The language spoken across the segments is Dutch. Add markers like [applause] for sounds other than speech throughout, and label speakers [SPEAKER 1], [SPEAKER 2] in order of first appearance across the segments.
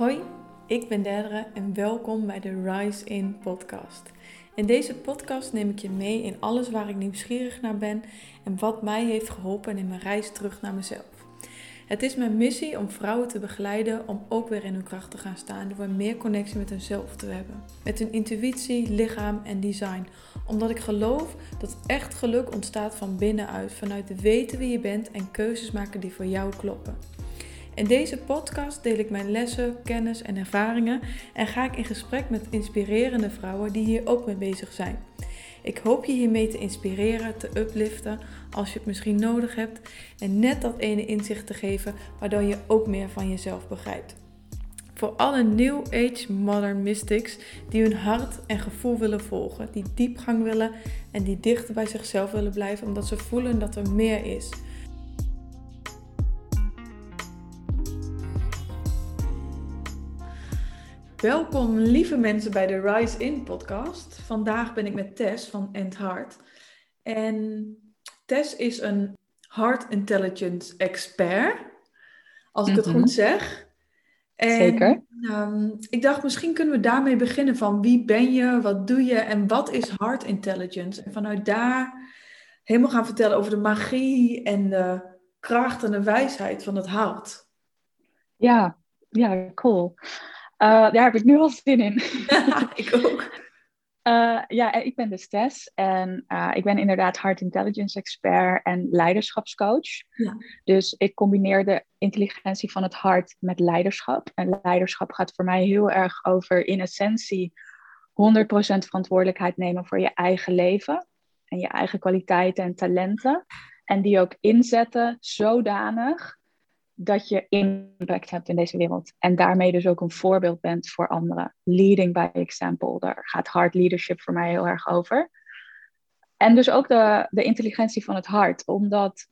[SPEAKER 1] Hoi, ik ben Derdere en welkom bij de Rise In podcast. In deze podcast neem ik je mee in alles waar ik nieuwsgierig naar ben en wat mij heeft geholpen in mijn reis terug naar mezelf. Het is mijn missie om vrouwen te begeleiden om ook weer in hun kracht te gaan staan door meer connectie met hunzelf te hebben. Met hun intuïtie, lichaam en design. Omdat ik geloof dat echt geluk ontstaat van binnenuit, vanuit weten wie je bent en keuzes maken die voor jou kloppen. In deze podcast deel ik mijn lessen, kennis en ervaringen en ga ik in gesprek met inspirerende vrouwen die hier ook mee bezig zijn. Ik hoop je hiermee te inspireren, te upliften als je het misschien nodig hebt en net dat ene inzicht te geven waardoor je ook meer van jezelf begrijpt. Voor alle New Age Modern Mystics die hun hart en gevoel willen volgen, die diepgang willen en die dichter bij zichzelf willen blijven omdat ze voelen dat er meer is. Welkom lieve mensen bij de Rise In podcast. Vandaag ben ik met Tess van End Heart. En Tess is een Heart Intelligence expert, als ik het
[SPEAKER 2] Mhm.
[SPEAKER 1] goed zeg. En,
[SPEAKER 2] Zeker.
[SPEAKER 1] ehm, ik dacht misschien kunnen we daarmee beginnen van wie ben je, wat doe je en wat is Heart Intelligence? En vanuit daar helemaal gaan vertellen over de magie en de kracht en de wijsheid van het hart.
[SPEAKER 2] Ja, ja, cool. Eh, daar heb ik nu al zin in. [laughs]
[SPEAKER 1] ik ook.
[SPEAKER 2] Eh, ja, ik ben dus Tess en eh, ik ben inderdaad Heart Intelligence expert en leiderschapscoach.
[SPEAKER 1] Ja.
[SPEAKER 2] Dus ik combineer de intelligentie van het hart met leiderschap. En leiderschap gaat voor mij heel erg over in essentie 100% verantwoordelijkheid nemen voor je eigen leven en je eigen kwaliteiten en talenten. En die ook inzetten zodanig dat je impact hebt in deze wereld. En daarmee dus ook een voorbeeld bent voor anderen. Leading by example. Daar gaat hard leadership voor mij heel erg over. En dus ook de, de intelligentie van het hart. Omdat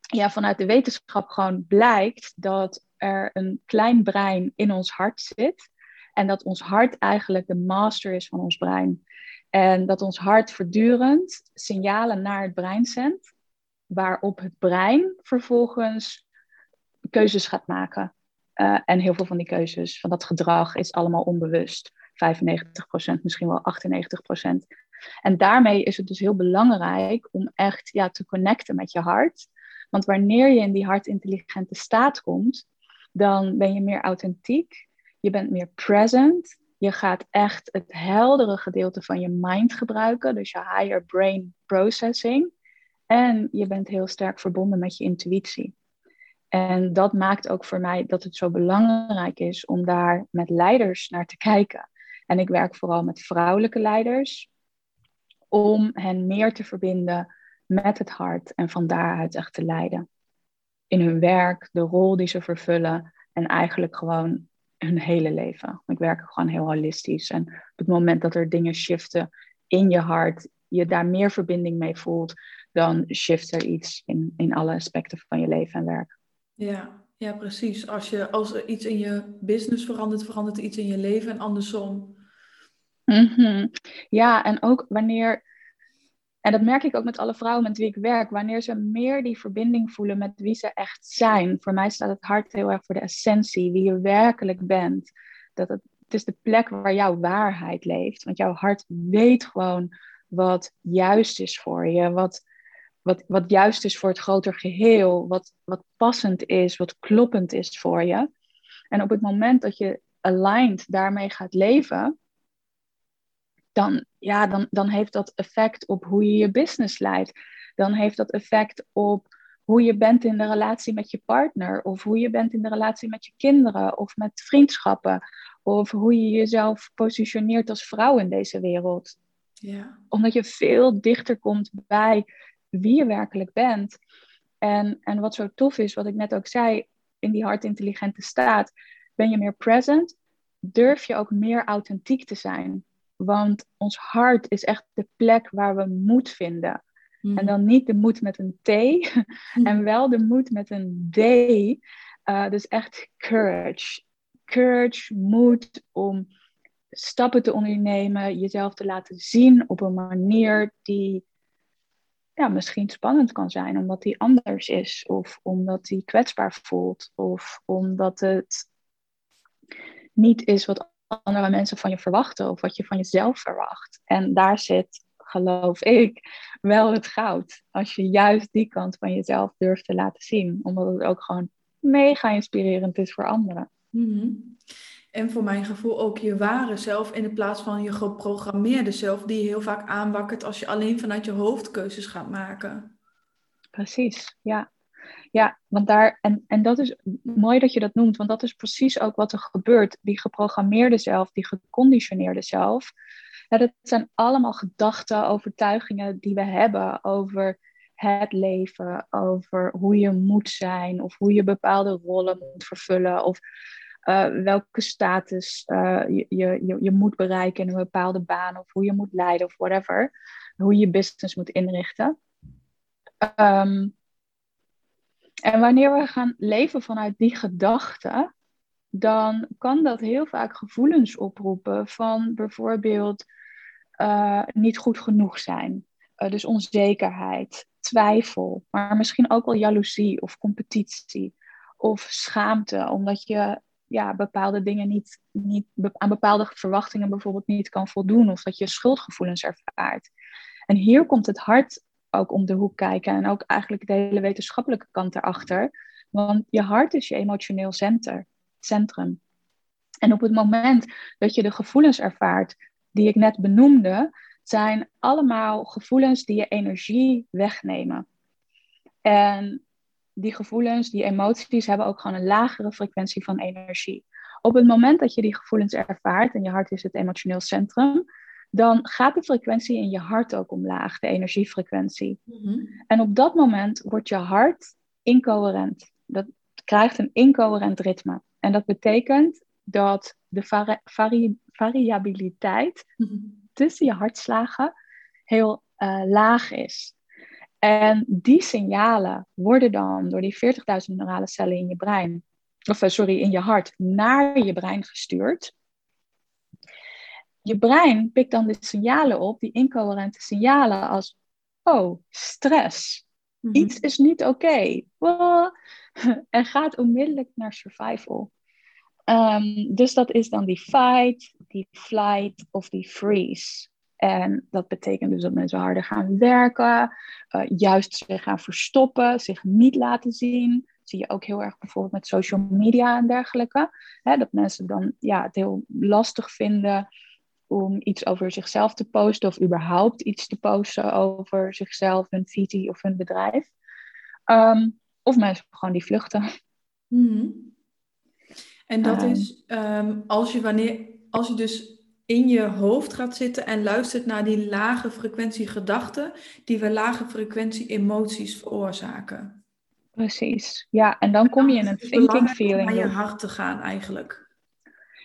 [SPEAKER 2] ja, vanuit de wetenschap gewoon blijkt dat er een klein brein in ons hart zit. En dat ons hart eigenlijk de master is van ons brein. En dat ons hart voortdurend signalen naar het brein zendt. Waarop het brein vervolgens keuzes gaat maken. Uh, en heel veel van die keuzes, van dat gedrag, is allemaal onbewust. 95%, misschien wel 98%. En daarmee is het dus heel belangrijk om echt ja, te connecten met je hart. Want wanneer je in die hartintelligente staat komt, dan ben je meer authentiek. Je bent meer present. Je gaat echt het heldere gedeelte van je mind gebruiken. Dus je higher brain processing. En je bent heel sterk verbonden met je intuïtie. En dat maakt ook voor mij dat het zo belangrijk is om daar met leiders naar te kijken. En ik werk vooral met vrouwelijke leiders om hen meer te verbinden met het hart en van daaruit echt te leiden. In hun werk, de rol die ze vervullen en eigenlijk gewoon hun hele leven. Ik werk gewoon heel holistisch. En op het moment dat er dingen shiften in je hart, je daar meer verbinding mee voelt, dan shift er iets in, in alle aspecten van je leven en werk.
[SPEAKER 1] Ja, ja, precies. Als, je, als er iets in je business verandert, verandert er iets in je leven en andersom.
[SPEAKER 2] Mm-hmm. Ja, en ook wanneer, en dat merk ik ook met alle vrouwen met wie ik werk, wanneer ze meer die verbinding voelen met wie ze echt zijn. Voor mij staat het hart heel erg voor de essentie, wie je werkelijk bent. Dat het, het is de plek waar jouw waarheid leeft. Want jouw hart weet gewoon wat juist is voor je, wat, wat, wat juist is voor het groter geheel, wat, wat passend is, wat kloppend is voor je. En op het moment dat je aligned daarmee gaat leven, dan, ja, dan, dan heeft dat effect op hoe je je business leidt. Dan heeft dat effect op hoe je bent in de relatie met je partner, of hoe je bent in de relatie met je kinderen, of met vriendschappen, of hoe je jezelf positioneert als vrouw in deze wereld.
[SPEAKER 1] Ja.
[SPEAKER 2] Omdat je veel dichter komt bij wie je werkelijk bent. En, en wat zo tof is, wat ik net ook zei, in die hartintelligente staat, ben je meer present, durf je ook meer authentiek te zijn. Want ons hart is echt de plek waar we moed vinden. Mm. En dan niet de moed met een T, mm. en wel de moed met een D. Uh, dus echt courage. Courage, moed om stappen te ondernemen, jezelf te laten zien op een manier die ja, misschien spannend kan zijn, omdat die anders is, of omdat die kwetsbaar voelt, of omdat het niet is wat andere mensen van je verwachten of wat je van jezelf verwacht. En daar zit, geloof ik, wel het goud. Als je juist die kant van jezelf durft te laten zien, omdat het ook gewoon mega inspirerend is voor anderen.
[SPEAKER 1] Mhm. En voor mijn gevoel ook je ware zelf in plaats van je geprogrammeerde zelf, die je heel vaak aanwakkert als je alleen vanuit je hoofd keuzes gaat maken.
[SPEAKER 2] Precies, ja. Ja, want daar, en, en dat is mooi dat je dat noemt, want dat is precies ook wat er gebeurt. Die geprogrammeerde zelf, die geconditioneerde zelf. Ja, dat zijn allemaal gedachten, overtuigingen die we hebben over het leven, over hoe je moet zijn of hoe je bepaalde rollen moet vervullen of uh, welke status uh, je, je, je moet bereiken in een bepaalde baan of hoe je moet leiden of whatever, hoe je je business moet inrichten. Um, en wanneer we gaan leven vanuit die gedachten, dan kan dat heel vaak gevoelens oproepen van bijvoorbeeld uh, niet goed genoeg zijn. Dus onzekerheid, twijfel, maar misschien ook wel jaloezie of competitie of schaamte, omdat je ja, bepaalde dingen niet, niet aan bepaalde verwachtingen bijvoorbeeld niet kan voldoen of dat je schuldgevoelens ervaart. En hier komt het hart ook om de hoek kijken en ook eigenlijk de hele wetenschappelijke kant erachter. Want je hart is je emotioneel center, centrum. En op het moment dat je de gevoelens ervaart die ik net benoemde, zijn allemaal gevoelens die je energie wegnemen. En die gevoelens, die emoties hebben ook gewoon een lagere frequentie van energie. Op het moment dat je die gevoelens ervaart, en je hart is het emotioneel centrum, dan gaat de frequentie in je hart ook omlaag, de energiefrequentie. Mhm. En op dat moment wordt je hart incoherent. Dat krijgt een incoherent ritme. En dat betekent dat de variabiliteit mhm. tussen je hartslagen heel uh, laag is. En die signalen worden dan door die 40.000 neurale cellen in je brein, of eh, sorry, in je hart, naar je brein gestuurd je brein pikt dan de signalen op, die incoherente signalen als, oh, stress. Mhm. Iets is niet oké. [laughs] En gaat onmiddellijk naar survival. Um, dus dat is dan die fight, die flight of die freeze. En dat betekent dus dat mensen harder gaan werken, uh, juist zich gaan verstoppen, zich niet laten zien. zie je ook heel erg bijvoorbeeld met social media en dergelijke. Hè, dat mensen dan ja, het heel lastig vinden om iets over zichzelf te posten of überhaupt iets te posten over zichzelf, hun visie of hun bedrijf. Ehm, of mensen gewoon die vluchten.
[SPEAKER 1] Mhm. En dat ehm. is ehm, als je wanneer als je dus in je hoofd gaat zitten en luistert naar die lage frequentie gedachten, die we lage frequentie emoties veroorzaken.
[SPEAKER 2] Precies, ja, en dan kom je in een thinking feeling. Om
[SPEAKER 1] naar je hart te gaan eigenlijk.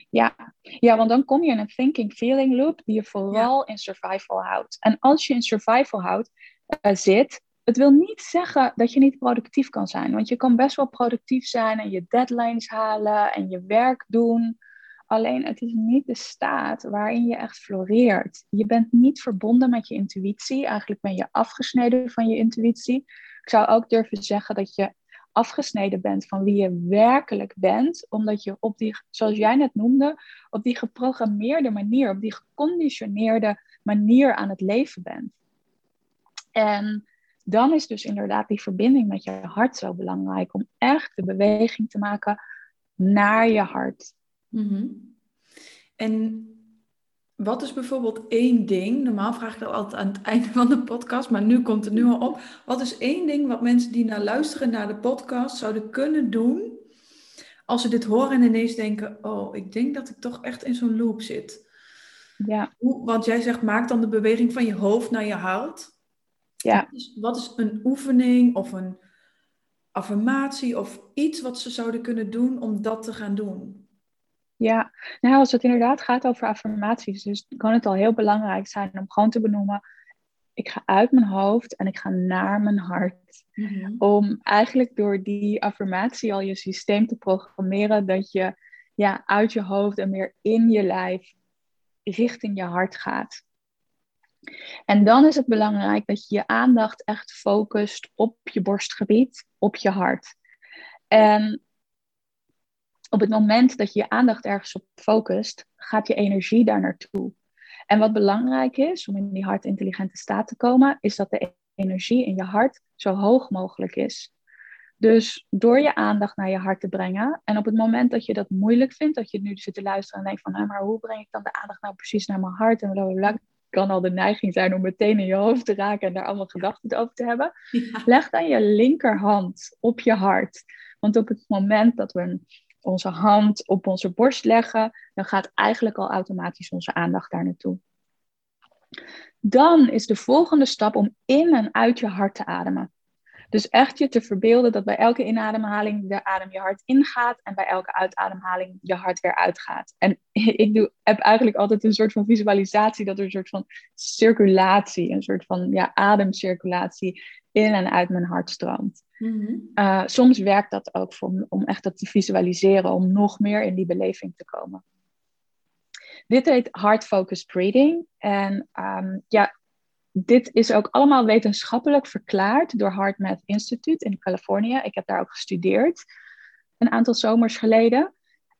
[SPEAKER 2] Ja. ja, want dan kom je in een thinking feeling loop die je vooral in survival houdt. En als je in survival houdt, uh, zit, het wil niet zeggen dat je niet productief kan zijn. Want je kan best wel productief zijn en je deadlines halen en je werk doen. Alleen het is niet de staat waarin je echt floreert. Je bent niet verbonden met je intuïtie. Eigenlijk ben je afgesneden van je intuïtie. Ik zou ook durven zeggen dat je afgesneden bent van wie je werkelijk bent, omdat je op die, zoals jij net noemde, op die geprogrammeerde manier, op die geconditioneerde manier aan het leven bent. En dan is dus inderdaad die verbinding met je hart zo belangrijk om echt de beweging te maken naar je hart.
[SPEAKER 1] Mm En wat is bijvoorbeeld één ding? Normaal vraag ik dat altijd aan het [laughs] einde van de podcast, maar nu komt het nu al op. Wat is één ding wat mensen die naar luisteren naar de podcast zouden kunnen doen als ze dit horen en ineens denken: Oh, ik denk dat ik toch echt in zo'n loop zit?
[SPEAKER 2] Ja.
[SPEAKER 1] Hoe, want jij zegt: maak dan de beweging van je hoofd naar je hart.
[SPEAKER 2] Ja.
[SPEAKER 1] wat is een oefening of een affirmatie of iets wat ze zouden kunnen doen om dat te gaan doen?
[SPEAKER 2] Ja, nou, als het inderdaad gaat over affirmaties, dus kan het al heel belangrijk zijn om gewoon te benoemen: ik ga uit mijn hoofd en ik ga naar mijn hart. Mhm. Om eigenlijk door die affirmatie al je systeem te programmeren dat je ja, uit je hoofd en meer in je lijf richting je hart gaat. En dan is het belangrijk dat je je aandacht echt focust op je borstgebied, op je hart. En op het moment dat je je aandacht ergens op focust, gaat je energie daar naartoe. En wat belangrijk is om in die hartintelligente staat te komen, is dat de energie in je hart zo hoog mogelijk is. Dus door je aandacht naar je hart te brengen. En op het moment dat je dat moeilijk vindt, dat je nu zit te luisteren en denkt van, nou, maar hoe breng ik dan de aandacht nou precies naar mijn hart? En blablabla, kan al de neiging zijn om meteen in je hoofd te raken en daar allemaal gedachten over te hebben. Leg dan je linkerhand op je hart. Want op het moment dat we onze hand op onze borst leggen, dan gaat eigenlijk al automatisch onze aandacht daar naartoe. Dan is de volgende stap om in en uit je hart te ademen. Dus echt je te verbeelden dat bij elke inademhaling de adem je hart ingaat en bij elke uitademhaling je hart weer uitgaat. En [laughs] ik doe, heb eigenlijk altijd een soort van visualisatie dat er een soort van circulatie, een soort van ja, ademcirculatie in en uit mijn hart stroomt. Mhm. Eh, soms werkt dat ook voor, om echt dat te visualiseren, om nog meer in die beleving te komen. Dit heet Heart Focused Breathing. En um, ja, dit is ook allemaal wetenschappelijk verklaard door HeartMath Institute in Californië. Ik heb daar ook gestudeerd een aantal zomers geleden.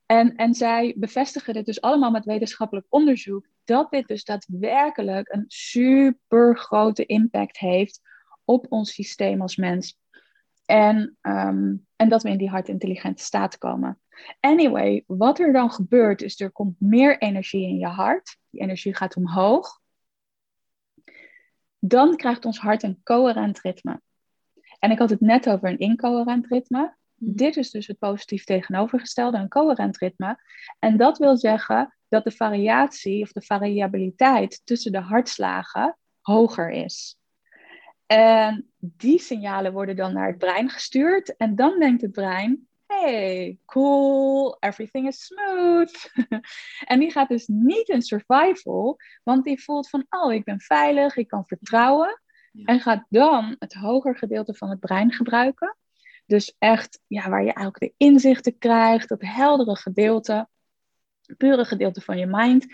[SPEAKER 2] En, en zij bevestigen dit dus allemaal met wetenschappelijk onderzoek, dat dit dus daadwerkelijk een super grote impact heeft op ons systeem als mens. En, ehm, en dat we in die hartintelligente staat komen. Anyway, wat er dan gebeurt is er komt meer energie in je hart. Die energie gaat omhoog dan krijgt ons hart een coherent ritme. En ik had het net over een incoherent ritme. Mhm. Dit is dus het positief tegenovergestelde, een coherent ritme. En dat wil zeggen dat de variatie of de variabiliteit tussen de hartslagen hoger is. En die signalen worden dan naar het brein gestuurd. En dan denkt het brein: hey, cool, everything is smooth. [laughs] en die gaat dus niet in survival, want die voelt van, oh, ik ben veilig, ik kan vertrouwen. En gaat dan het hoger gedeelte van het brein gebruiken. Dus echt, ja, waar je eigenlijk de inzichten krijgt, dat heldere gedeelte, pure gedeelte van je mind.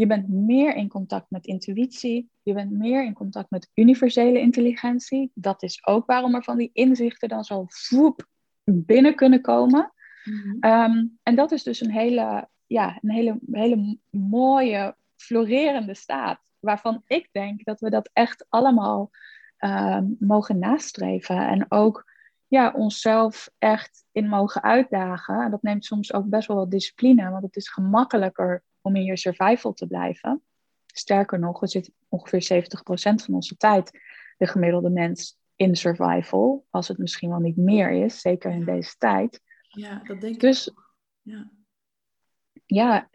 [SPEAKER 2] Je bent meer in contact met intuïtie. Je bent meer in contact met universele intelligentie. Dat is ook waarom er van die inzichten dan zo voep binnen kunnen komen. Mhm. Ehm, en dat is dus een hele, ja, een hele, hele mooie, florerende staat. Waarvan ik denk dat we dat echt allemaal ehm, mogen nastreven. En ook ja, onszelf echt in mogen uitdagen. En dat neemt soms ook best wel wat discipline, want het is gemakkelijker om in je survival te blijven. Sterker nog, we zitten ongeveer 70% van onze tijd, de gemiddelde mens, in survival, als het misschien wel niet meer is, zeker in deze tijd.
[SPEAKER 1] Ja, dat denk ik.
[SPEAKER 2] Dus ja. ja,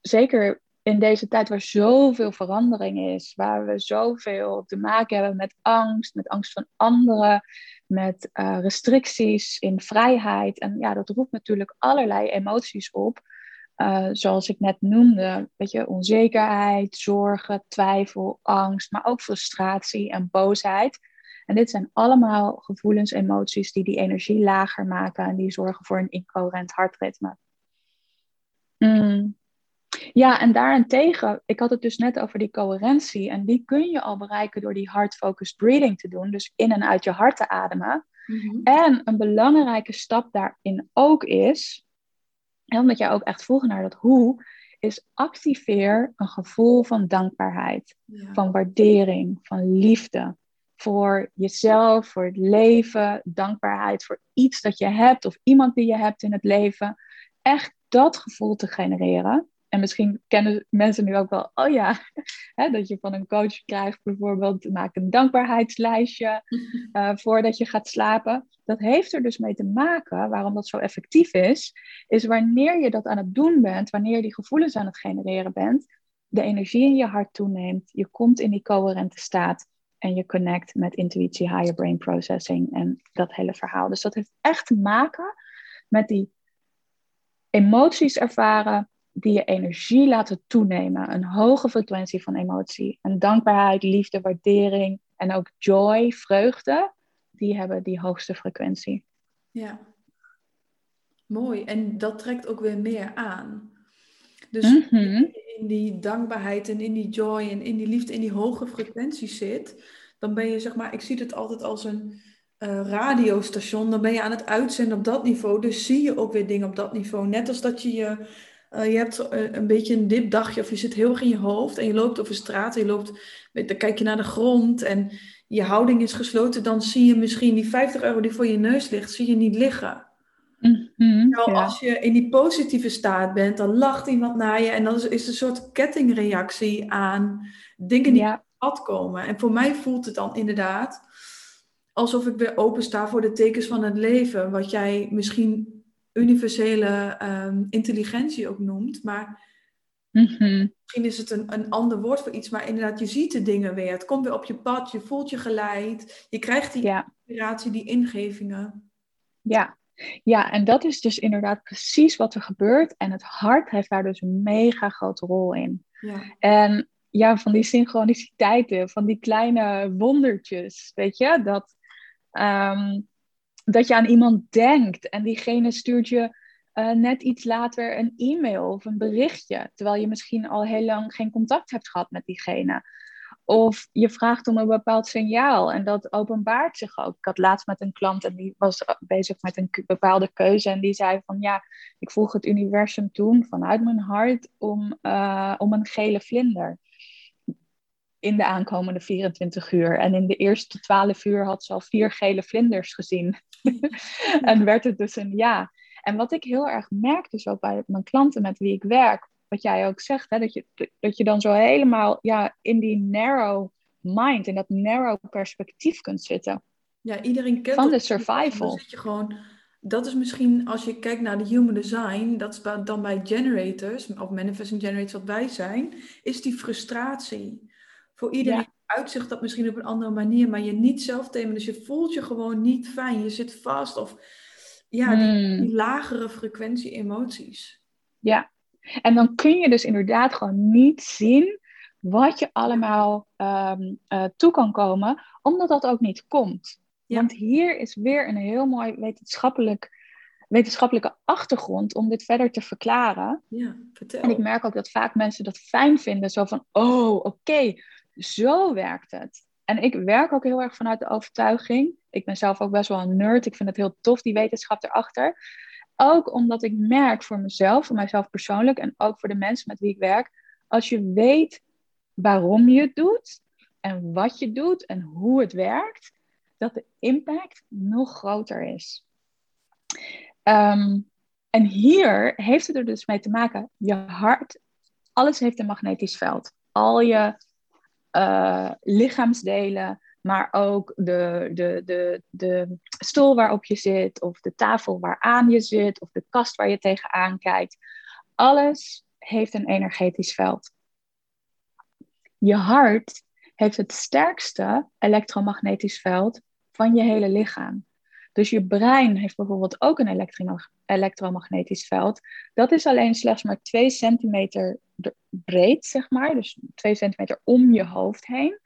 [SPEAKER 2] zeker in deze tijd waar zoveel verandering is, waar we zoveel te maken hebben met angst, met angst van anderen, met uh, restricties in vrijheid. En ja, dat roept natuurlijk allerlei emoties op. Uh, zoals ik net noemde, weet je, onzekerheid, zorgen, twijfel, angst, maar ook frustratie en boosheid. En dit zijn allemaal gevoelens, emoties die die energie lager maken en die zorgen voor een incoherent hartritme. Mm. Ja, en daarentegen, ik had het dus net over die coherentie. En die kun je al bereiken door die heart-focused breathing te doen. Dus in en uit je hart te ademen. Mhm. En een belangrijke stap daarin ook is, omdat jij ook echt vroeg naar dat hoe, is activeer een gevoel van dankbaarheid, van waardering, van liefde voor jezelf, voor het leven, dankbaarheid voor iets dat je hebt of iemand die je hebt in het leven. Echt dat gevoel te genereren. En misschien kennen mensen nu ook wel, oh ja, [laughs] hè, dat je van een coach krijgt bijvoorbeeld, maak een dankbaarheidslijstje uh, voordat je gaat slapen. Dat heeft er dus mee te maken, waarom dat zo effectief is, is wanneer je dat aan het doen bent, wanneer je die gevoelens aan het genereren bent, de energie in je hart toeneemt, je komt in die coherente staat en je connect met intuïtie, higher brain processing en dat hele verhaal. Dus dat heeft echt te maken met die emoties ervaren die je energie laten toenemen. Een hoge frequentie van emotie. En dankbaarheid, liefde, waardering en ook joy, vreugde, die hebben die hoogste frequentie.
[SPEAKER 1] Ja, mooi. En dat trekt ook weer meer aan. Dus mhm. in die dankbaarheid en in die joy en in die liefde, in die hoge frequenties zit, dan ben je zeg maar, ik zie het altijd als een, uh, radiostation, dan ben je aan het uitzenden op dat niveau. Dus zie je ook weer dingen op dat niveau. Net als dat je je, uh, je hebt een beetje een dipdagje of je zit heel erg in je hoofd en je loopt over straat en je loopt, dan kijk je naar de grond en je houding is gesloten, dan zie je misschien die 50 euro die voor je neus ligt, zie je niet liggen. Mm Als je in die positieve staat bent, dan lacht iemand naar je en dan is, is een soort kettingreactie aan dingen die ja. op pad komen. En voor mij voelt het dan inderdaad alsof ik weer open sta voor de tekens van het leven, wat jij misschien universele um, intelligentie ook noemt, maar mhm. misschien is het een, een ander woord voor iets, maar inderdaad, je ziet de dingen weer. Het komt weer op je pad, je voelt je geleid, je krijgt die inspiratie, die ingevingen.
[SPEAKER 2] Ja, ja, en dat is dus inderdaad precies wat er gebeurt. En het hart heeft daar dus een mega grote rol in. Ja. En ja, van die synchroniciteiten, van die kleine wondertjes, weet je, dat, um, dat je aan iemand denkt en diegene stuurt je uh, net iets later een e-mail of een berichtje, terwijl je misschien al heel lang geen contact hebt gehad met diegene. Of je vraagt om een bepaald signaal en dat openbaart zich ook. Ik had laatst met een klant en die was bezig met een bepaalde keuze en die zei van ja, ik vroeg het universum toen vanuit mijn hart om, uh, om een gele vlinder in de aankomende 24 uur. En in de eerste 12 uur had ze al vier gele vlinders gezien. [laughs] en werd het dus een ja. En wat ik heel erg merk, dus ook bij mijn klanten met wie ik werk, wat jij ook zegt, hè, dat, je, dat je dan zo helemaal ja, in die narrow mind, in dat narrow perspectief kunt zitten.
[SPEAKER 1] Ja, iedereen kent
[SPEAKER 2] van de survival.
[SPEAKER 1] Zit je gewoon, dat is misschien als je kijkt naar de human design, dat is dan bij generators of manifesting generators wat wij zijn, is die frustratie. Voor iedereen uitzicht dat misschien op een andere manier, maar je niet zelf themen. Dus je voelt je gewoon niet fijn. Je zit vast of ja, die, hmm. die lagere frequentie emoties.
[SPEAKER 2] Ja, en dan kun je dus inderdaad gewoon niet zien wat je allemaal um, uh, toe kan komen, omdat dat ook niet komt. Want hier is weer een heel mooi wetenschappelijk, wetenschappelijke achtergrond om dit verder te verklaren.
[SPEAKER 1] Ja, vertel.
[SPEAKER 2] En ik merk ook dat vaak mensen dat fijn vinden, zo van, oh, oké, zo werkt het. En ik werk ook heel erg vanuit de overtuiging. Ik ben zelf ook best wel een nerd. Ik vind het heel tof, die wetenschap erachter. Ook omdat ik merk voor mezelf, voor mijzelf persoonlijk en ook voor de mensen met wie ik werk. Als je weet waarom je het doet en wat je doet en hoe het werkt, dat de impact nog groter is. Ehm, en hier heeft het er dus mee te maken, je hart, alles heeft een magnetisch veld. Al je uh, lichaamsdelen, maar ook de, de, de, de stoel waarop je zit, of de tafel waaraan je zit, of de kast waar je tegenaan kijkt. Alles heeft een energetisch veld. Je hart heeft het sterkste elektromagnetisch veld van je hele lichaam. Dus je brein heeft bijvoorbeeld ook een elektromagnetisch veld. Dat is alleen slechts maar 2 centimeter breed, zeg maar. Dus 2 centimeter om je hoofd heen.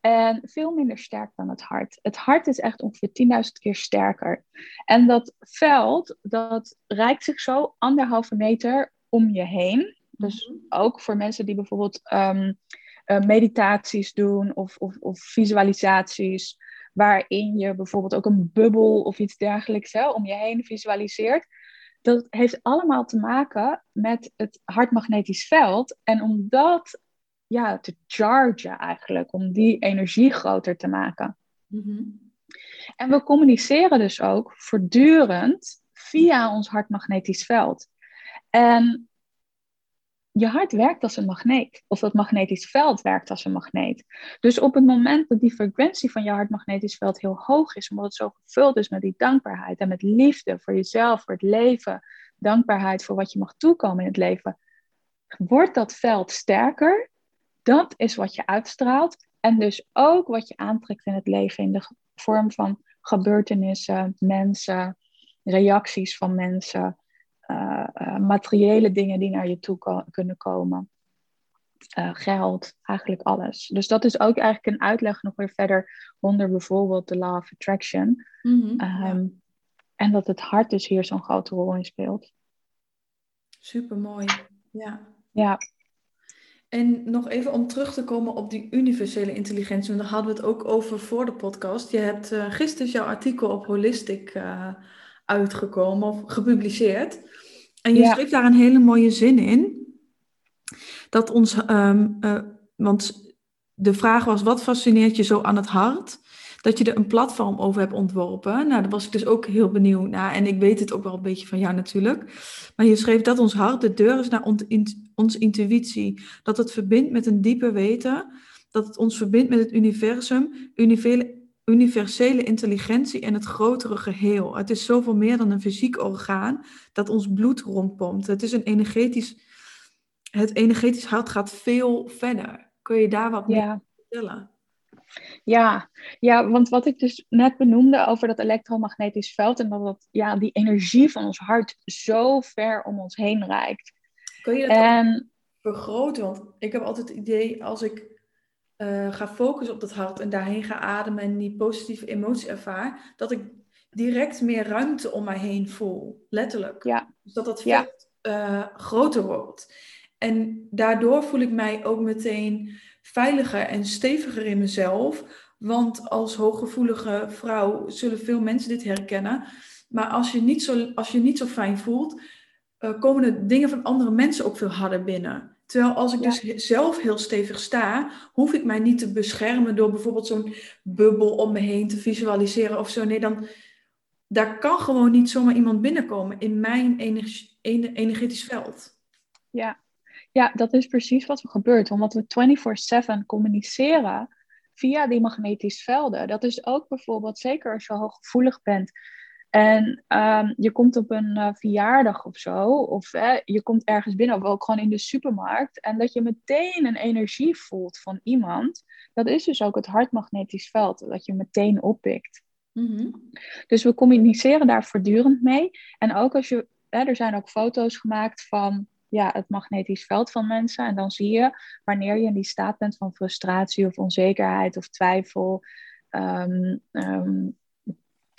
[SPEAKER 2] En veel minder sterk dan het hart. Het hart is echt ongeveer 10.000 keer sterker. En dat veld, dat reikt zich zo anderhalve meter om je heen. Dus mhm. ook voor mensen die bijvoorbeeld um, uh, meditaties doen of, of, of, visualisaties, waarin je bijvoorbeeld ook een bubbel of iets dergelijks hè, om je heen visualiseert. Dat heeft allemaal te maken met het hartmagnetisch veld. En om dat ja, te chargen eigenlijk, om die energie groter te maken. Mhm. En we communiceren dus ook voortdurend via ons hartmagnetisch veld. En je hart werkt als een magneet, of dat magnetisch veld werkt als een magneet. Dus op het moment dat die frequentie van je hartmagnetisch veld heel hoog is, omdat het zo gevuld is met die dankbaarheid en met liefde voor jezelf, voor het leven, dankbaarheid voor wat je mag toekomen in het leven, wordt dat veld sterker. Dat is wat je uitstraalt en dus ook wat je aantrekt in het leven in de vorm van gebeurtenissen, mensen, reacties van mensen. Uh, uh, materiële dingen die naar je toe kunnen komen. Uh, geld, eigenlijk alles. Dus dat is ook eigenlijk een uitleg nog weer verder onder bijvoorbeeld de Law of Attraction. Mm -hmm, En dat het hart dus hier zo'n grote rol in speelt.
[SPEAKER 1] Super mooi. Ja.
[SPEAKER 2] Ja.
[SPEAKER 1] En nog even om terug te komen op die universele intelligentie, want daar hadden we het ook over voor de podcast. Je hebt gisteren jouw artikel op Holistic uitgekomen of gepubliceerd. En je schreef daar een hele mooie zin in. Dat ons, um, uh, want de vraag was, wat fascineert je zo aan het hart? Dat je er een platform over hebt ontworpen. Nou, daar was ik dus ook heel benieuwd naar. En ik weet het ook wel een beetje van jou natuurlijk. Maar je schreef dat ons hart de deur is naar onze intuïtie. Dat het verbindt met een dieper weten. Dat het ons verbindt met het universum, universele intelligentie en het grotere geheel. Het is zoveel meer dan een fysiek orgaan dat ons bloed rondpompt. Het is een energetisch... Het energetisch hart gaat veel verder. Kun je daar wat meer vertellen?
[SPEAKER 2] Ja, ja, want wat ik dus net benoemde over dat elektromagnetisch veld en dat, dat ja, die energie van ons hart zo ver om ons heen reikt.
[SPEAKER 1] Kun je dat en... vergroten? Want ik heb altijd het idee als ik uh, ga focussen op dat hart en daarheen ga ademen en die positieve emotie ervaar, dat ik direct meer ruimte om mij heen voel. Letterlijk.
[SPEAKER 2] Ja.
[SPEAKER 1] Dus dat dat veel uh, groter wordt. En daardoor voel ik mij ook meteen veiliger en steviger in mezelf. Want als hooggevoelige vrouw zullen veel mensen dit herkennen. Maar als je niet zo, als je niet zo fijn voelt, uh, komen de dingen van andere mensen ook veel harder binnen. Terwijl als ik dus zelf heel stevig sta, hoef ik mij niet te beschermen door bijvoorbeeld zo'n bubbel om me heen te visualiseren of zo. Nee, dan daar kan gewoon niet zomaar iemand binnenkomen in mijn energetisch veld.
[SPEAKER 2] Ja, ja, dat is precies wat er gebeurt. Omdat we 24/7 communiceren via die magnetische velden. Dat is ook bijvoorbeeld, zeker als je hooggevoelig bent. En um, je komt op een uh, verjaardag of zo, of je komt ergens binnen, of ook gewoon in de supermarkt, en dat je meteen een energie voelt van iemand. Dat is dus ook het hartmagnetisch veld, dat je meteen oppikt. Mm -hmm. Dus we communiceren daar voortdurend mee. En ook als je, er zijn ook foto's gemaakt van ja, het magnetisch veld van mensen. En dan zie je wanneer je in die staat bent van frustratie of onzekerheid of twijfel. Um, um,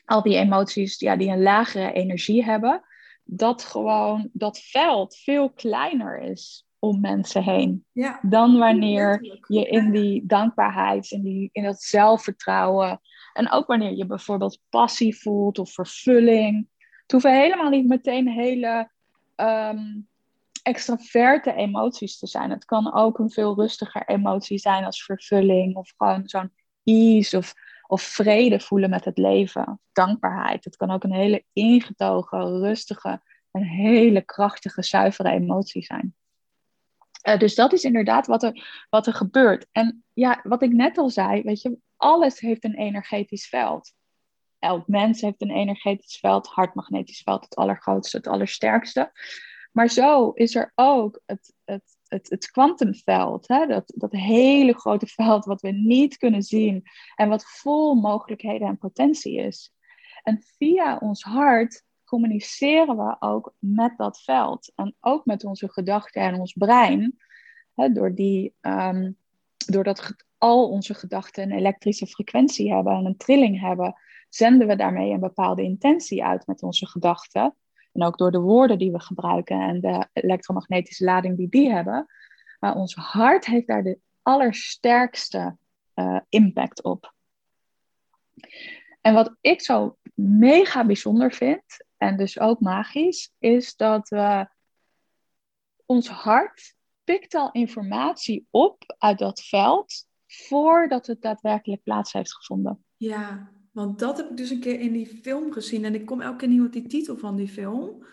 [SPEAKER 2] al die emoties ja, die een lagere energie hebben, dat gewoon dat veld veel kleiner is om mensen heen. Ja. Dan wanneer je in die dankbaarheid, in, die, in dat zelfvertrouwen. En ook wanneer je bijvoorbeeld passie voelt of vervulling. Het hoeven helemaal niet meteen hele um, extraverte emoties te zijn. Het kan ook een veel rustiger emotie zijn als vervulling of gewoon zo'n ease of, of vrede voelen met het leven. Dankbaarheid. Het kan ook een hele ingetogen, rustige en hele krachtige, zuivere emotie zijn. Uh, dus dat is inderdaad wat er, wat er gebeurt. En ja, wat ik net al zei, weet je, alles heeft een energetisch veld. Elk mens heeft een energetisch veld, hartmagnetisch veld, het allergrootste, het allersterkste. Maar zo is er ook het, het, het, het kwantumveld? Dat, dat hele grote veld wat we niet kunnen zien en wat vol mogelijkheden en potentie is. En via ons hart communiceren we ook met dat veld en ook met onze gedachten en ons brein. Hè, door die, um, doordat al onze gedachten een elektrische frequentie hebben en een trilling hebben, zenden we daarmee een bepaalde intentie uit met onze gedachten. En ook door de woorden die we gebruiken en de elektromagnetische lading die die hebben. Maar ons hart heeft daar de allersterkste uh, impact op. En wat ik zo mega bijzonder vind, en dus ook magisch, is dat we ons hart pikt al informatie op uit dat veld voordat het daadwerkelijk plaats heeft gevonden.
[SPEAKER 1] Ja, want dat heb ik dus een keer in die film gezien. En ik kom elke keer niet op die titel van die film.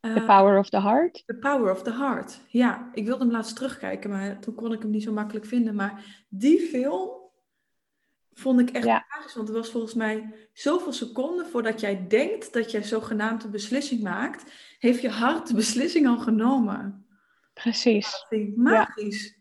[SPEAKER 2] The eh, Power of the Heart?
[SPEAKER 1] The Power of the Heart. Ja, ik wilde hem laatst terugkijken, maar toen kon ik hem niet zo makkelijk vinden. Maar die film vond ik echt ja. magisch. Want het was volgens mij zoveel seconden voordat jij denkt dat jij zogenaamd een beslissing maakt, heeft je hart de beslissing al genomen.
[SPEAKER 2] Precies.
[SPEAKER 1] magisch.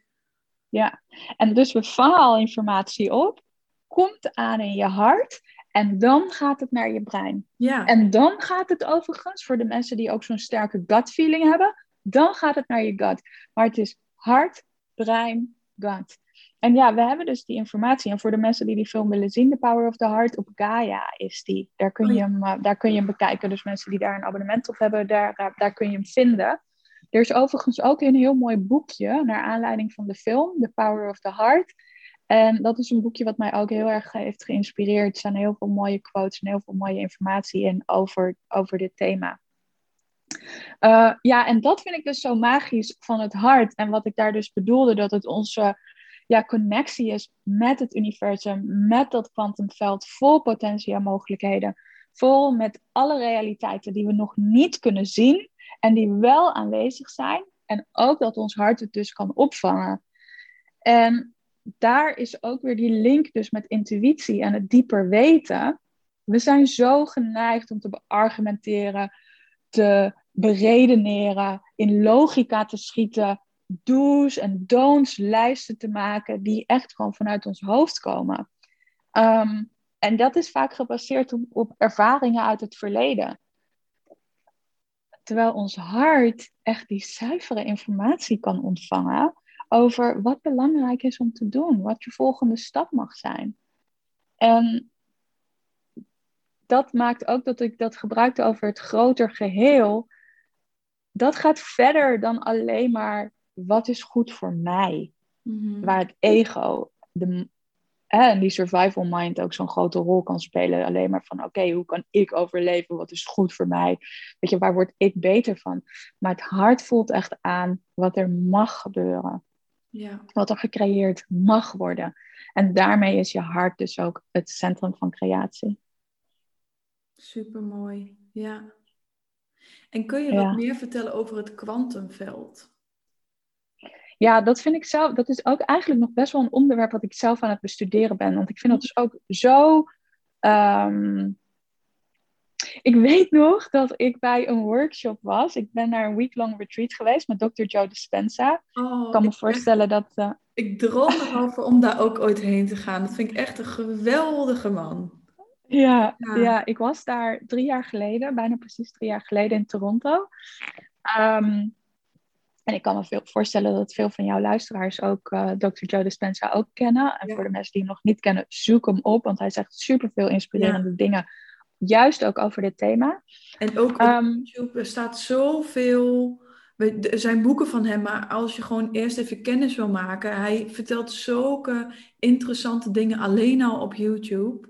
[SPEAKER 2] Ja. ja, en dus we vangen al informatie op komt aan in je hart en dan gaat het naar je brein.
[SPEAKER 1] Ja.
[SPEAKER 2] En dan gaat het overigens, voor de mensen die ook zo'n sterke gut feeling hebben, dan gaat het naar je gut. Maar het is hart, brein, gut. En ja, we hebben dus die informatie. En voor de mensen die die film willen zien, The Power of the Heart, op Gaia is die. Daar kun je, oh hem, eh, daar kun je hem bekijken. Dus mensen die daar een abonnement op hebben, daar, eh, daar kun je hem vinden. Er is overigens ook een heel mooi boekje naar aanleiding van de film, The Power of the Heart. En dat is een boekje wat mij ook heel erg heeft geïnspireerd. Er staan heel veel mooie quotes en heel veel mooie informatie in over, over dit thema. Uh, ja, en dat vind ik dus zo magisch van het hart. En wat ik daar dus bedoelde, dat het onze ja, connectie is met het universum, met dat kwantumveld, vol potentie en mogelijkheden. Vol met alle realiteiten die we nog niet kunnen zien en die wel aanwezig zijn. En ook dat ons hart het dus kan opvangen. En daar is ook weer die link dus met intuïtie en het dieper weten. We zijn zo geneigd om te beargumenteren, te beredeneren, in logica te schieten, do's en don'ts lijsten te maken die echt gewoon vanuit ons hoofd komen. Ehm, en dat is vaak gebaseerd op, op ervaringen uit het verleden. Terwijl ons hart echt die zuivere informatie kan ontvangen over wat belangrijk is om te doen, wat je volgende stap mag zijn. En dat maakt ook dat ik dat gebruikte over het groter geheel. Dat gaat verder dan alleen maar wat is goed voor mij. Mm Waar het ego de, en die survival mind ook zo'n grote rol kan spelen. Alleen maar van oké, hoe kan ik overleven? Wat is goed voor mij? Weet je, waar word ik beter van? Maar het hart voelt echt aan wat er mag gebeuren. Ja. Wat er gecreëerd mag worden. En daarmee is je hart dus ook het centrum van creatie.
[SPEAKER 1] Super mooi, ja. En kun je wat meer vertellen over het kwantumveld?
[SPEAKER 2] Ja, dat vind ik zelf, dat is ook eigenlijk nog best wel een onderwerp wat ik zelf aan het bestuderen ben. Want ik vind dat dus ook zo. Ehm, ik weet nog dat ik bij een workshop was. Ik ben naar een week-long retreat geweest met Dr. Joe Dispenza. Oh, ik kan me voorstellen dat. Uh...
[SPEAKER 1] Ik droom erover om daar ook ooit heen te gaan. Dat vind ik echt een geweldige man.
[SPEAKER 2] Ja, ja. ik was daar drie jaar geleden, bijna precies drie jaar geleden in Toronto. Um, en ik kan me veel voorstellen dat veel van jouw luisteraars ook uh, eh, Dr. Joe Dispenza ook kennen. En voor de mensen die hem nog niet kennen, zoek hem op, want hij zegt super veel inspirerende dingen. Juist ook over dit thema.
[SPEAKER 1] En ook op um, YouTube staat zoveel. Er zijn boeken van hem, maar als je gewoon eerst even kennis wil maken, hij vertelt zulke interessante dingen alleen al op YouTube.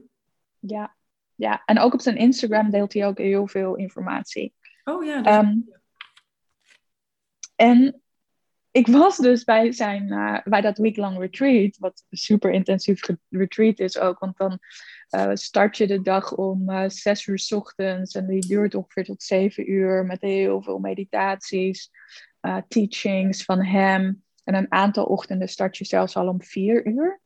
[SPEAKER 2] Ja, ja. en ook op zijn Instagram deelt hij ook heel veel informatie.
[SPEAKER 1] Oh ja. Um,
[SPEAKER 2] en ik was dus bij, zijn, uh, bij dat week-long retreat, wat een super intensief retreat is ook, want dan uh, start je de dag om uh, zes uur s ochtends en die duurt ongeveer tot zeven uur met heel veel meditaties, teachings van hem. En een aantal ochtenden start je zelfs al om vier uur,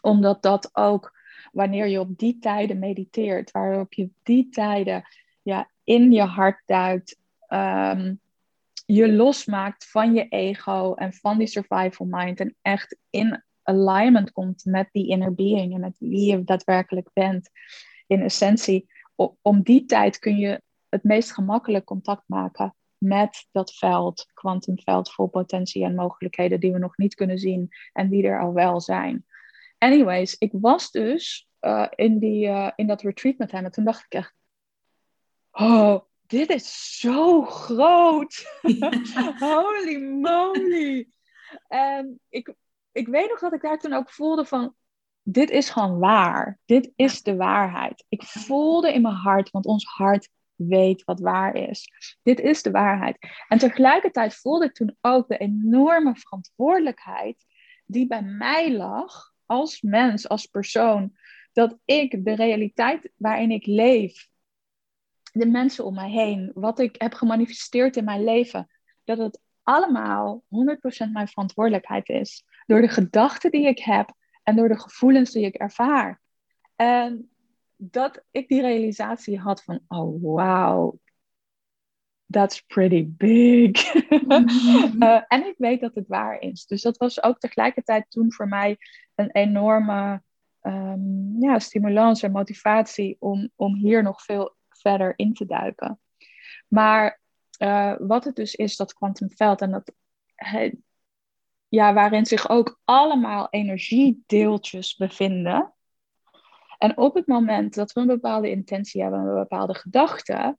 [SPEAKER 2] omdat dat ook wanneer je op die tijden mediteert, waarop je die tijden ja, in je hart duikt. Um, je losmaakt van je ego en van die survival mind en echt in alignment komt met die inner being en met wie je daadwerkelijk bent in essentie. Om die tijd kun je het meest gemakkelijk contact maken met dat veld, kwantumveld vol potentie en mogelijkheden die we nog niet kunnen zien en die er al wel zijn. Anyways, ik was dus uh, in, die, uh, in dat retreat met hem en toen dacht ik echt, oh, dit is zo groot. [laughs] [laughs] Holy moly. En ik, ik weet nog dat ik daar toen ook voelde van, dit is gewoon waar. Dit is de waarheid. Ik voelde in mijn hart, want ons hart weet wat waar is. Dit is de waarheid. En tegelijkertijd voelde ik toen ook de enorme verantwoordelijkheid die bij mij lag als mens, als persoon, dat ik de realiteit waarin ik leef, de mensen om mij heen, wat ik heb gemanifesteerd in mijn leven, dat het allemaal 100% mijn verantwoordelijkheid is. Door de gedachten die ik heb en door de gevoelens die ik ervaar. En dat ik die realisatie had van, oh wow, that's pretty big. Mm-hmm. [laughs] Eh, en ik weet dat het waar is. Dus dat was ook tegelijkertijd toen voor mij een enorme um, ja, stimulans en motivatie om, om hier nog veel verder in te duiken. Maar uh, wat het dus is, dat kwantumveld en dat, ja, waarin zich ook allemaal energiedeeltjes bevinden. En op het moment dat we een bepaalde intentie hebben, een bepaalde gedachte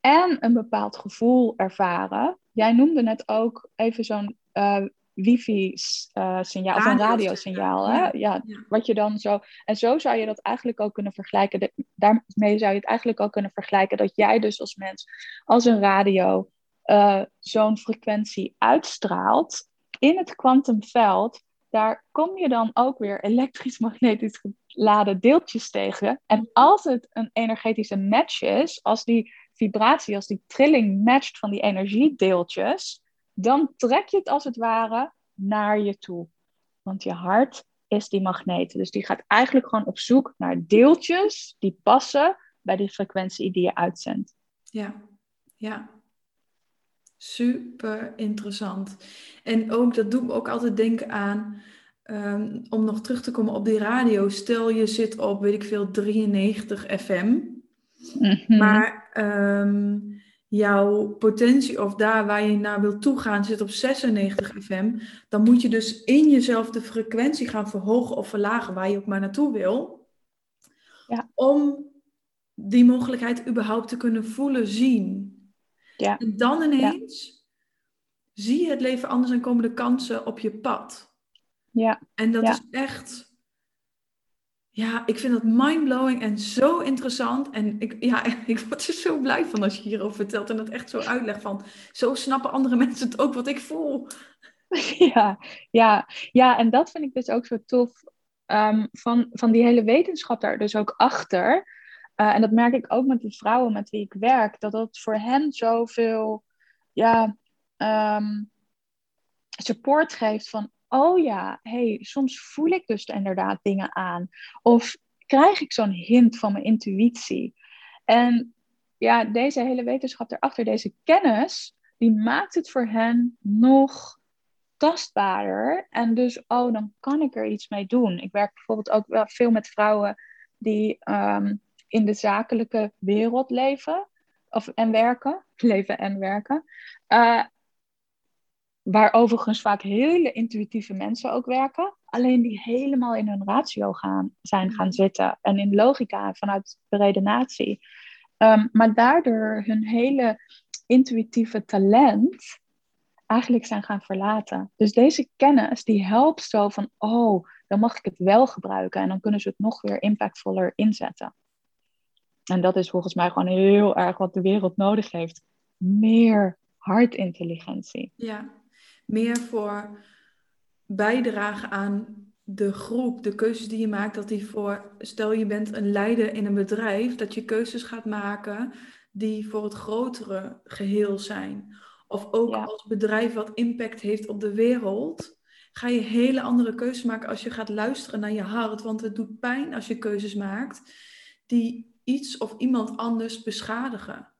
[SPEAKER 2] en een bepaald gevoel ervaren, jij noemde net ook even zo'n uh, wifi-signaal of een radiosignaal. Hè? Ja, Wat je dan zo. En zo zou je dat eigenlijk ook kunnen vergelijken. Daarmee zou je het eigenlijk ook kunnen vergelijken dat jij dus als mens, als een radio, uh, zo'n frequentie uitstraalt in het kwantumveld. Daar kom je dan ook weer elektrisch-magnetisch [laughs] geladen deeltjes tegen. En als het een energetische match is, als die vibratie, als die trilling matcht van die energiedeeltjes, dan trek je het als het ware naar je toe. Want je hart is die magneet. Dus die gaat eigenlijk gewoon op zoek naar deeltjes die passen bij die frequentie die je uitzendt.
[SPEAKER 1] Ja, ja. Super interessant. En ook, dat doet me ook altijd denken aan, ehm, om nog terug te komen op die radio. Stel je zit op, weet ik veel, 93 FM. Mhm. Maar ehm, jouw potentie of daar waar je naar wilt toegaan zit op 96 FM, dan moet je dus in jezelf de frequentie gaan verhogen of verlagen waar je ook maar naartoe wil. Ja. Om die mogelijkheid überhaupt te kunnen voelen, zien. Ja. En dan ineens zie je het leven anders en komen de kansen op je pad. Ja. En dat is echt ja, ik vind dat mindblowing en zo interessant. En ik, ja, [laughs] ik word er zo blij van als je hierover vertelt en dat echt zo uitlegt van... Zo snappen andere [laughs] mensen het ook wat ik voel. [laughs]
[SPEAKER 2] Ja, ja, ja en dat vind ik dus ook zo tof um, van, van die hele wetenschap daar dus ook achter. Uh, en dat merk ik ook met de vrouwen met wie ik werk. Dat dat voor hen zoveel ja, um, support geeft van oh ja, hey, soms voel ik dus inderdaad dingen aan. Of krijg ik zo'n hint van mijn intuïtie. En ja, deze hele wetenschap erachter, deze kennis, die maakt het voor hen nog tastbaarder. En dus, oh, dan kan ik er iets mee doen. Ik werk bijvoorbeeld ook wel veel met vrouwen die ehm, in de zakelijke wereld leven of, en werken. [laughs] Leven en werken. Uh, Waar overigens vaak hele intuïtieve mensen ook werken. Alleen die helemaal in hun ratio gaan, zijn gaan mhm. zitten. En in logica vanuit de redenatie. Um, maar daardoor hun hele intuïtieve talent eigenlijk zijn gaan verlaten. Dus deze kennis die helpt zo van, oh, dan mag ik het wel gebruiken. En dan kunnen ze het nog weer impactvoller inzetten. En dat is volgens mij gewoon heel erg wat de wereld nodig heeft. Meer hartintelligentie.
[SPEAKER 1] Ja, meer voor bijdragen aan de groep, de keuzes die je maakt, dat die voor, stel je bent een leider in een bedrijf, dat je keuzes gaat maken die voor het grotere geheel zijn. Of ook als bedrijf wat impact heeft op de wereld, ga je hele andere keuzes maken als je gaat luisteren naar je hart. Want het doet pijn als je keuzes maakt die iets of iemand anders beschadigen.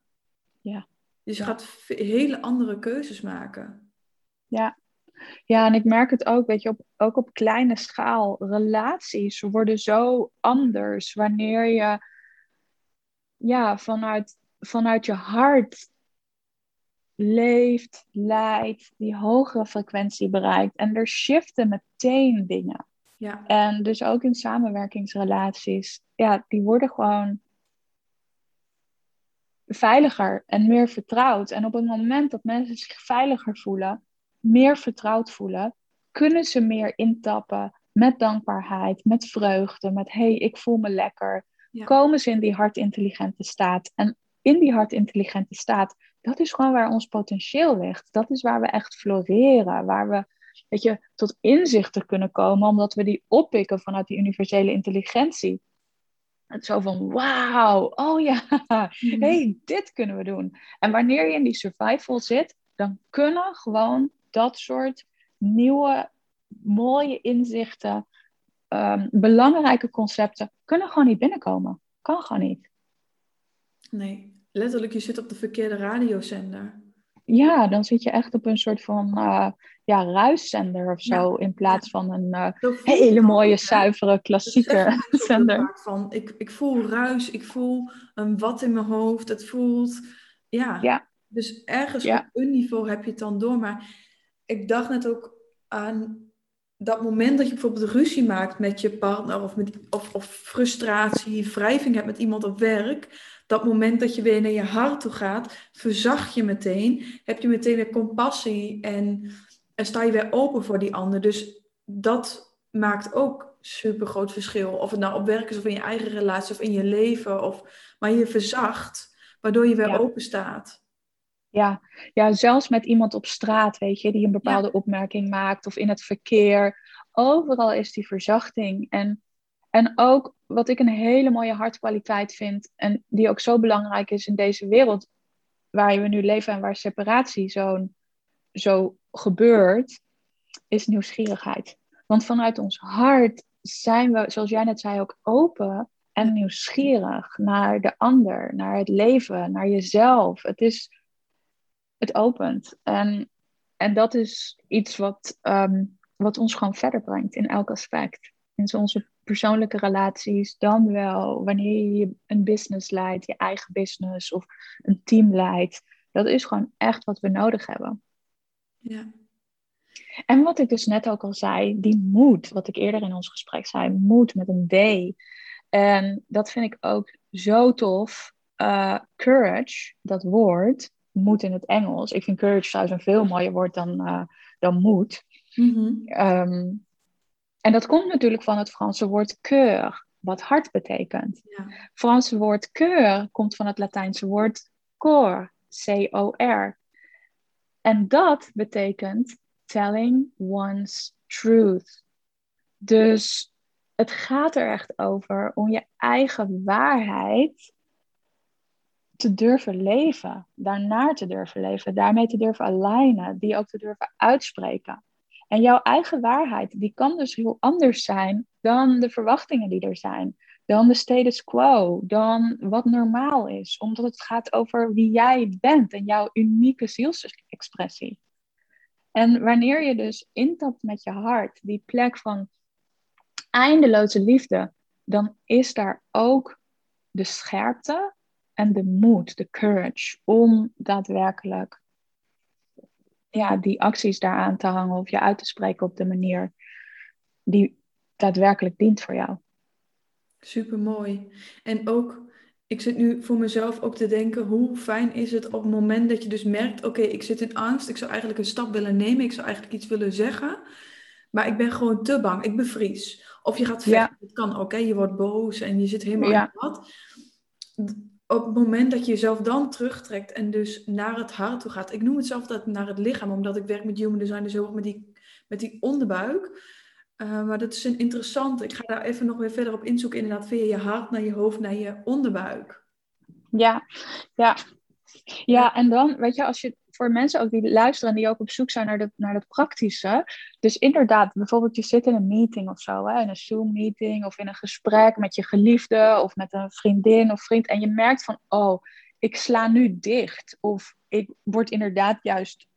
[SPEAKER 1] Ja. Dus je gaat hele andere keuzes maken.
[SPEAKER 2] Ja. ja, en ik merk het ook, weet je, op, ook op kleine schaal. Relaties worden zo anders wanneer je ja, vanuit, vanuit je hart leeft, leidt, die hogere frequentie bereikt. En er shiften meteen dingen. Ja. En dus ook in samenwerkingsrelaties, ja, die worden gewoon veiliger en meer vertrouwd. En op het moment dat mensen zich veiliger voelen, meer vertrouwd voelen, kunnen ze meer intappen met dankbaarheid, met vreugde, met hey, ik voel me lekker. Komen ze in die hartintelligente staat. En in die hartintelligente staat, dat is gewoon waar ons potentieel ligt. Dat is waar we echt floreren, waar we weet je, tot inzichten kunnen komen, omdat we die oppikken vanuit die universele intelligentie. Het zo van, wauw, oh ja, [laughs] mhm. hey, dit kunnen we doen. En wanneer je in die survival zit, dan kunnen gewoon dat soort nieuwe, mooie inzichten, um, belangrijke concepten, kunnen gewoon niet binnenkomen. Kan gewoon niet.
[SPEAKER 1] Nee, letterlijk, je zit op de verkeerde radiozender.
[SPEAKER 2] Ja, dan zit je echt op een soort van uh, ja, ruiszender of zo, in plaats van een uh, hele mooie, zuivere, klassieke [laughs] zender.
[SPEAKER 1] Van, ik, ik voel ruis, ik voel een wat in mijn hoofd, het voelt, ja. ja. Dus ergens op een niveau heb je het dan door, maar ik dacht net ook aan dat moment dat je bijvoorbeeld ruzie maakt met je partner of, met, of, of frustratie, wrijving hebt met iemand op werk, dat moment dat je weer naar je hart toe gaat, verzacht je meteen. Heb je meteen weer compassie en, en sta je weer open voor die ander. Dus dat maakt ook super groot verschil. Of het nou op werk is of in je eigen relatie of in je leven. Of, maar je verzacht, waardoor je weer
[SPEAKER 2] Ja.
[SPEAKER 1] open staat.
[SPEAKER 2] Ja, ja, zelfs met iemand op straat, weet je, die een bepaalde opmerking maakt of in het verkeer. Overal is die verzachting. En, en ook wat ik een hele mooie hartkwaliteit vind en die ook zo belangrijk is in deze wereld waar we nu leven en waar separatie zo, zo gebeurt, is nieuwsgierigheid. Want vanuit ons hart zijn we, zoals jij net zei, ook open en nieuwsgierig naar de ander, naar het leven, naar jezelf. Het is het opent. En, en dat is iets wat, ehm, wat ons gewoon verder brengt in elk aspect. In onze persoonlijke relaties, dan wel wanneer je een business leidt, je eigen business of een team leidt. Dat is gewoon echt wat we nodig hebben.
[SPEAKER 1] Ja.
[SPEAKER 2] En wat ik dus net ook al zei, die moed, wat ik eerder in ons gesprek zei, moed met een D. En dat vind ik ook zo tof. Uh, courage, dat woord, moed in het Engels. Ik vind courage trouwens een veel mooier woord dan, uh, dan moed.
[SPEAKER 1] Mm-hmm.
[SPEAKER 2] Um, en dat komt natuurlijk van het Franse woord cœur, wat hart betekent.
[SPEAKER 1] Ja.
[SPEAKER 2] Het Franse woord cœur komt van het Latijnse woord cor, C-O-R. En dat betekent telling one's truth. Dus het gaat er echt over om je eigen waarheid te durven leven, daarnaar te durven leven, daarmee te durven alignen, die ook te durven uitspreken. En jouw eigen waarheid, die kan dus heel anders zijn dan de verwachtingen die er zijn, dan de status quo, dan wat normaal is, omdat het gaat over wie jij bent en jouw unieke zielsexpressie. En wanneer je dus intapt met je hart, die plek van eindeloze liefde, dan is daar ook de scherpte en de moed, de courage om daadwerkelijk ja, die acties daaraan te hangen of je uit te spreken op de manier die daadwerkelijk dient voor jou.
[SPEAKER 1] Super mooi. En ook, ik zit nu voor mezelf ook te denken, hoe fijn is het op het moment dat je dus merkt, oké, okay, ik zit in angst, ik zou eigenlijk een stap willen nemen, ik zou eigenlijk iets willen zeggen, maar ik ben gewoon te bang, ik bevries. Of je gaat vechten, ja. het kan ook, hè? je wordt boos en je zit helemaal
[SPEAKER 2] ja.
[SPEAKER 1] in wat. Op het moment dat je jezelf dan terugtrekt en dus naar het hart toe gaat, ik noem het zelf dat naar het lichaam, omdat ik werk met human design, dus heel met die, met die onderbuik. Uh, maar dat is een interessante. Ik ga daar even nog weer verder op inzoeken. Inderdaad, via je hart naar je hoofd, naar je onderbuik.
[SPEAKER 2] Ja, ja. Ja, en dan, weet je, als je voor mensen ook die luisteren, die ook op zoek zijn naar, de, naar het praktische. Dus inderdaad, bijvoorbeeld je zit in een meeting of zo, hè, in een Zoom-meeting of in een gesprek met je geliefde of met een vriendin of vriend. En je merkt van, oh, ik sla nu dicht. Of ik word inderdaad juist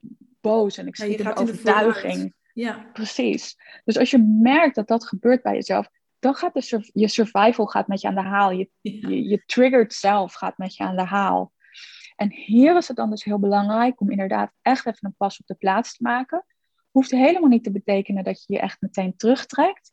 [SPEAKER 2] boos en ik zie ja, in overtuiging.
[SPEAKER 1] Ja.
[SPEAKER 2] Precies. Dus als je merkt dat dat gebeurt bij jezelf, dan gaat de je survival gaat met je aan de haal. Je,
[SPEAKER 1] ja.
[SPEAKER 2] je, je triggered zelf gaat met je aan de haal. En hier is het dan dus heel belangrijk om inderdaad echt even een pas op de plaats te maken. Hoeft helemaal niet te betekenen dat je je echt meteen terugtrekt.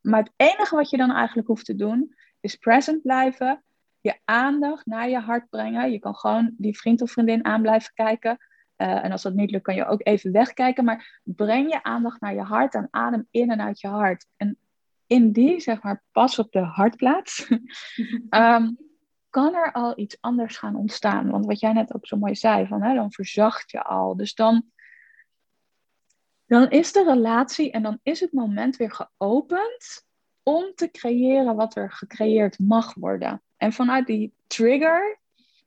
[SPEAKER 2] Maar het enige wat je dan eigenlijk hoeft te doen, is present blijven. Je aandacht naar je hart brengen. Je kan gewoon die vriend of vriendin aan blijven kijken. Uh, en als dat niet lukt, kan je ook even wegkijken. Maar breng je aandacht naar je hart en adem in en uit je hart. En in die, zeg maar, pas op de hartplaats, um, [laughs] kan er al iets anders gaan ontstaan. Want wat jij net ook zo mooi zei, van, hè, dan verzacht je al. Dus dan, dan is de relatie en dan is het moment weer geopend om te creëren wat er gecreëerd mag worden. En vanuit die trigger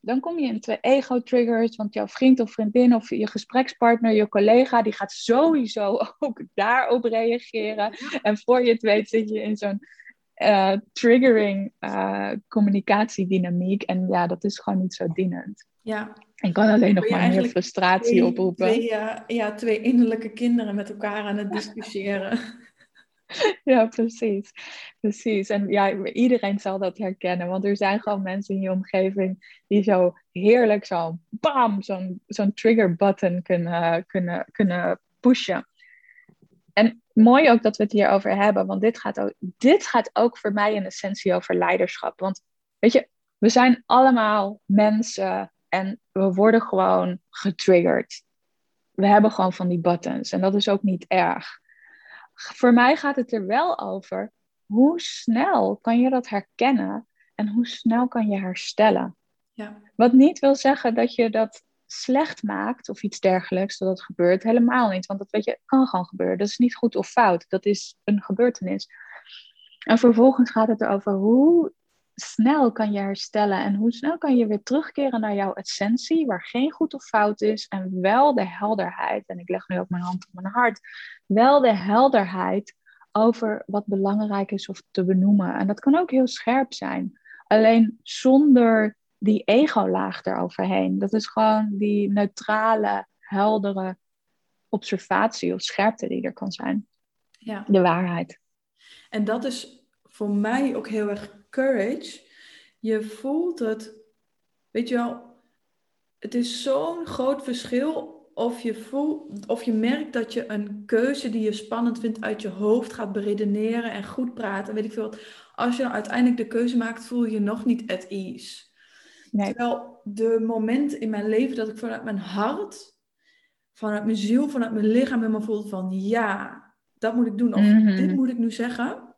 [SPEAKER 2] dan kom je in twee ego-triggers, want jouw vriend of vriendin of je gesprekspartner, je collega, die gaat sowieso [laughs] ook daarop reageren. En voor je het weet zit je in zo'n uh, triggering uh, communicatiedynamiek. En ja, dat is gewoon niet zo dienend.
[SPEAKER 1] Ja.
[SPEAKER 2] En kan alleen nog maar meer frustratie
[SPEAKER 1] twee,
[SPEAKER 2] oproepen.
[SPEAKER 1] Twee, uh, ja, twee innerlijke kinderen met elkaar aan het discussiëren. [laughs]
[SPEAKER 2] Ja, precies. Precies. En ja, iedereen zal dat herkennen. Want er zijn gewoon mensen in je omgeving die zo heerlijk zo bam, zo'n zo'n trigger button kunnen, kunnen, kunnen pushen. En mooi ook dat we het hierover hebben. Want dit gaat, ook, dit gaat ook voor mij in essentie over leiderschap. Want weet je, we zijn allemaal mensen en we worden gewoon getriggerd. We hebben gewoon van die buttons en dat is ook niet erg. Voor mij gaat het er wel over hoe snel kan je dat herkennen en hoe snel kan je herstellen.
[SPEAKER 1] Ja.
[SPEAKER 2] Wat niet wil zeggen dat je dat slecht maakt of iets dergelijks, dat gebeurt. Helemaal niet, want dat weet je, kan gewoon gebeuren. Dat is niet goed of fout, dat is een gebeurtenis. En vervolgens gaat het erover hoe snel kan je herstellen en hoe snel kan je weer terugkeren naar jouw essentie, waar geen goed of fout is en wel de helderheid. En ik leg nu ook mijn hand op mijn hart. Wel de helderheid over wat belangrijk is of te benoemen. En dat kan ook heel scherp zijn. Alleen zonder die ego-laag eroverheen. Dat is gewoon die neutrale, heldere observatie of scherpte die er kan zijn.
[SPEAKER 1] Ja.
[SPEAKER 2] De waarheid.
[SPEAKER 1] En dat is voor mij ook heel erg courage. Je voelt het, weet je wel, het is zo'n groot verschil of je, voelt, of je merkt dat je een keuze die je spannend vindt uit je hoofd gaat beredeneren en goed praten. Weet ik veel. Als je dan uiteindelijk de keuze maakt, voel je je nog niet at ease. Nee. Terwijl de momenten in mijn leven dat ik vanuit mijn hart, vanuit mijn ziel, vanuit mijn lichaam helemaal voelde van ja, dat moet ik doen. Of mhm. dit moet ik nu zeggen.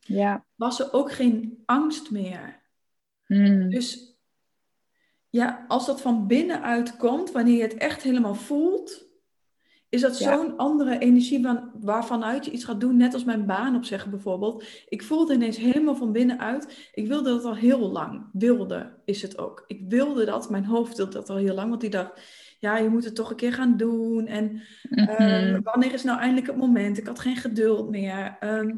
[SPEAKER 2] Ja.
[SPEAKER 1] Was er ook geen angst meer.
[SPEAKER 2] Mm.
[SPEAKER 1] Dus ja, als dat van binnenuit komt, wanneer je het echt helemaal voelt, is dat zo'n andere energie van, waarvanuit je iets gaat doen. Net als mijn baan opzeggen bijvoorbeeld. Ik voelde ineens helemaal van binnenuit. Ik wilde dat al heel lang. Wilde is het ook. Ik wilde dat. Mijn hoofd wilde dat al heel lang. Want die dacht, ja, je moet het toch een keer gaan doen. En ehm, wanneer is nou eindelijk het moment? Ik had geen geduld meer. Ehm,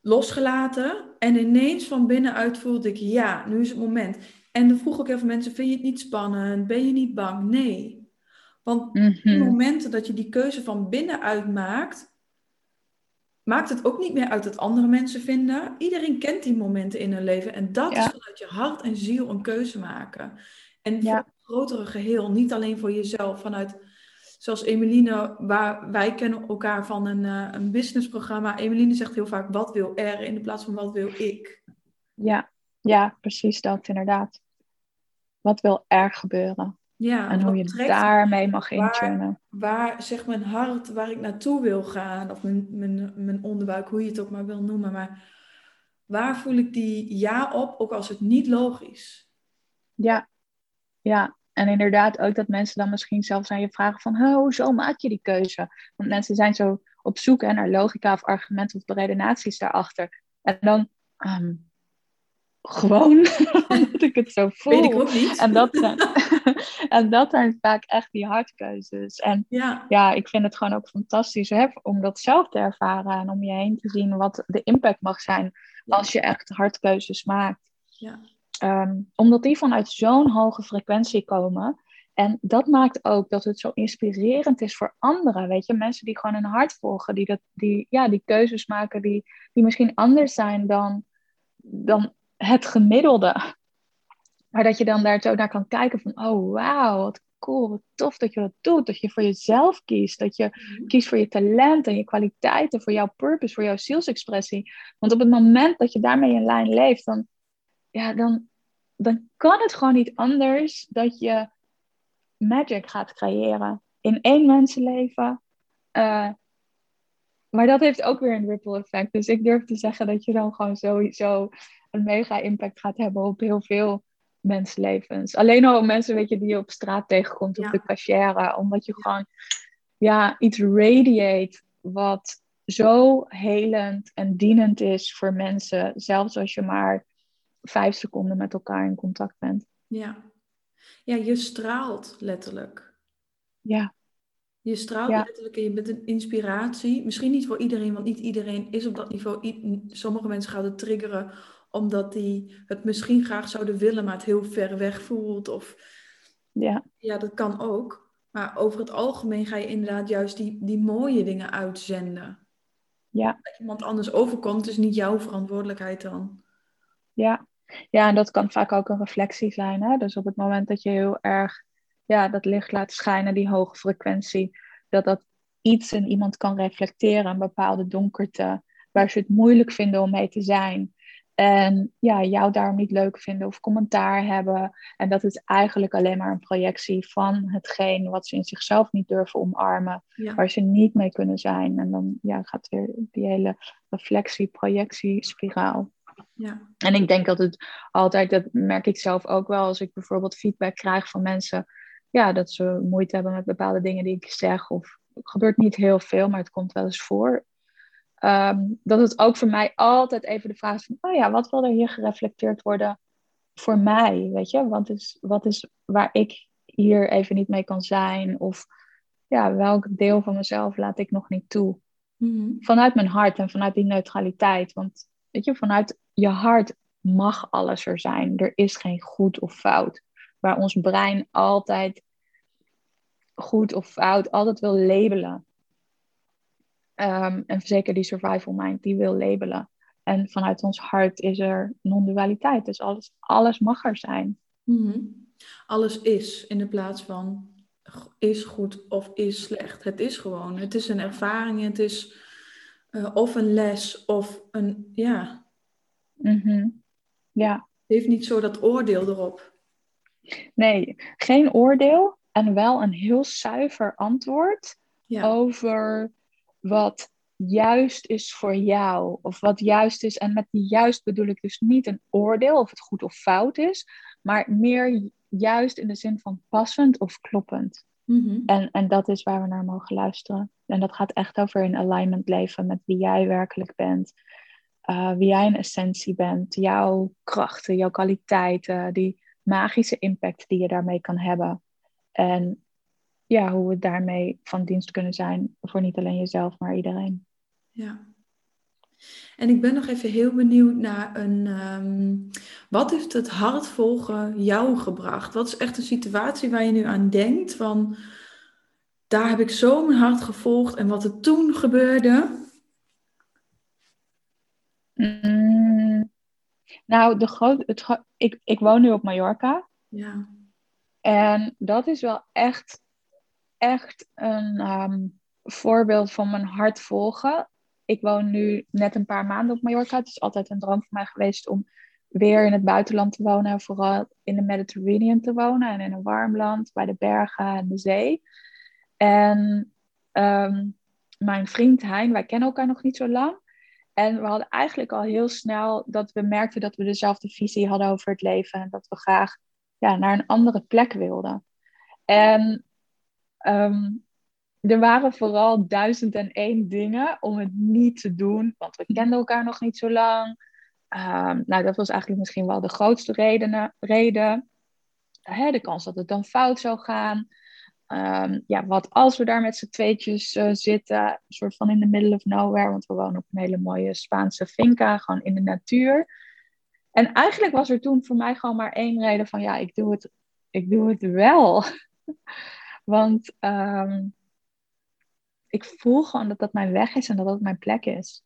[SPEAKER 1] losgelaten. En ineens van binnenuit voelde ik, ja, nu is het moment. En dan vroeg ik even mensen, vind je het niet spannend? Ben je niet bang? Nee. Want mm die momenten dat je die keuze van binnenuit maakt, maakt het ook niet meer uit dat andere mensen vinden. Iedereen kent die momenten in hun leven. En dat is vanuit je hart en ziel een keuze maken. En voor het grotere geheel, niet alleen voor jezelf, vanuit, zoals Emeline, waar wij kennen elkaar van een, uh, een businessprogramma. Emeline zegt heel vaak, wat wil er in de plaats van wat wil ik?
[SPEAKER 2] Ja, ja precies dat inderdaad. Wat wil er gebeuren?
[SPEAKER 1] Ja,
[SPEAKER 2] en hoe je daarmee mag intunen.
[SPEAKER 1] Waar, waar zeg mijn hart, waar ik naartoe wil gaan, of mijn, mijn, mijn onderbuik, hoe je het ook maar wil noemen. Maar waar voel ik die ja op, ook als het niet logisch?
[SPEAKER 2] Ja, ja. En inderdaad ook dat mensen dan misschien zelfs aan je vragen van, hoezo maak je die keuze? Want mensen zijn zo op zoek naar logica of argumenten of redenaties daarachter. En dan, ehm, gewoon [laughs] omdat ik het zo voel.
[SPEAKER 1] Weet ik ook niet.
[SPEAKER 2] En dat zijn, [laughs] en dat zijn vaak echt die hartkeuzes. En
[SPEAKER 1] ja.
[SPEAKER 2] ja, ik vind het gewoon ook fantastisch hè, om dat zelf te ervaren en om je heen te zien wat de impact mag zijn als je echt hartkeuzes maakt.
[SPEAKER 1] Ja.
[SPEAKER 2] Ehm, omdat die vanuit zo'n hoge frequentie komen. En dat maakt ook dat het zo inspirerend is voor anderen. Weet je, mensen die gewoon hun hart volgen, die, dat, die, ja, die keuzes maken die, die misschien anders zijn dan, dan het gemiddelde. Maar dat je dan daar zo naar kan kijken van, oh wauw, wat cool, wat tof dat je dat doet. Dat je voor jezelf kiest. Dat je mhm. kiest voor je talent en je kwaliteiten, voor jouw purpose, voor jouw zielsexpressie. Want op het moment dat je daarmee in lijn leeft, dan, ja, dan, dan kan het gewoon niet anders dat je magic gaat creëren. In één mensenleven. Uh, maar dat heeft ook weer een ripple effect. Dus ik durf te zeggen dat je dan gewoon sowieso een mega impact gaat hebben op heel veel mensenlevens. Alleen al mensen weet je, die je op straat tegenkomt, op de cashier, omdat je gewoon ja, iets radiate wat zo helend en dienend is voor mensen, zelfs als je maar vijf seconden met elkaar in contact bent.
[SPEAKER 1] Ja, ja je straalt letterlijk.
[SPEAKER 2] Ja.
[SPEAKER 1] Je straalt letterlijk en je bent een inspiratie. Misschien niet voor iedereen, want niet iedereen is op dat niveau. Sommige mensen gaan het triggeren omdat die het misschien graag zouden willen, maar het heel ver weg voelt. Of
[SPEAKER 2] ja,
[SPEAKER 1] ja dat kan ook. Maar over het algemeen ga je inderdaad juist die, die mooie dingen uitzenden.
[SPEAKER 2] Ja.
[SPEAKER 1] Dat iemand anders overkomt, is niet jouw verantwoordelijkheid dan.
[SPEAKER 2] Ja. ja, en dat kan vaak ook een reflectie zijn. Hè? Dus op het moment dat je heel erg ja, dat licht laat schijnen, die hoge frequentie, dat dat iets in iemand kan reflecteren, een bepaalde donkerte, waar ze het moeilijk vinden om mee te zijn. En ja, jou daarom niet leuk vinden of commentaar hebben. En dat is eigenlijk alleen maar een projectie van hetgeen wat ze in zichzelf niet durven omarmen. Waar ze niet mee kunnen zijn. En dan ja, gaat weer die hele reflectie-projectie-spiraal. Ja. En ik denk dat het altijd, dat merk ik zelf ook wel, als ik bijvoorbeeld feedback krijg van mensen, ja, dat ze moeite hebben met bepaalde dingen die ik zeg. Of het gebeurt niet heel veel, maar het komt wel eens voor. Ehm, dat het ook voor mij altijd even de vraag is van, oh ja, wat wil er hier gereflecteerd worden voor mij, weet je? Wat is, wat is waar ik hier even niet mee kan zijn? Of ja, welk deel van mezelf laat ik nog niet toe? Mhm. Vanuit mijn hart en vanuit die neutraliteit. Want weet je, vanuit je hart mag alles er zijn. Er is geen goed of fout. Waar ons brein altijd goed of fout altijd wil labelen. Um, en zeker die survival mind, die wil labelen. En vanuit ons hart is er non-dualiteit. Dus alles, alles mag er zijn.
[SPEAKER 1] Mhm. Alles is in de plaats van is goed of is slecht. Het is gewoon. Het is een ervaring. Het is uh, of een les of een, ja.
[SPEAKER 2] Mm Ja.
[SPEAKER 1] Het heeft niet zo dat oordeel erop.
[SPEAKER 2] Nee, geen oordeel en wel een heel zuiver antwoord over wat juist is voor jou. Of wat juist is. En met die juist bedoel ik dus niet een oordeel of het goed of fout is. Maar meer juist in de zin van passend of kloppend. Mhm. en, en dat is waar we naar mogen luisteren. En dat gaat echt over in alignment leven met wie jij werkelijk bent. Uh, wie jij in essentie bent. Jouw krachten, jouw kwaliteiten. Die magische impact die je daarmee kan hebben. En ja, hoe we daarmee van dienst kunnen zijn voor niet alleen jezelf, maar iedereen.
[SPEAKER 1] Ja. En ik ben nog even heel benieuwd naar een. Um, wat heeft het hart volgen jou gebracht? Wat is echt een situatie waar je nu aan denkt? Van daar heb ik zo mijn hart gevolgd en wat er toen gebeurde?
[SPEAKER 2] Mm, nou, de groot, het, ik, ik woon nu op Mallorca.
[SPEAKER 1] Ja.
[SPEAKER 2] En dat is wel echt echt een ehm, voorbeeld van mijn hart volgen. Ik woon nu net een paar maanden op Mallorca. Het is altijd een droom voor mij geweest om weer in het buitenland te wonen. Vooral in de Mediterranean te wonen en in een warm land bij de bergen en de zee. En ehm, mijn vriend Hein, wij kennen elkaar nog niet zo lang. En we hadden eigenlijk al heel snel dat we merkten dat we dezelfde visie hadden over het leven. En dat we graag ja, naar een andere plek wilden. En Ehm, er waren vooral duizend en één dingen om het niet te doen, want we kenden elkaar nog niet zo lang. Um, nou, dat was eigenlijk misschien wel de grootste redenen, reden. Hè, de kans dat het dan fout zou gaan. Um, ja, wat als we daar met z'n tweetjes uh, zitten, een soort van in the middle of nowhere, want we wonen op een hele mooie Spaanse finca, gewoon in de natuur. En eigenlijk was er toen voor mij gewoon maar één reden van, ja, ik doe het, ik doe het wel. [laughs] Want ehm, ik voel gewoon dat dat mijn weg is en dat dat mijn plek is.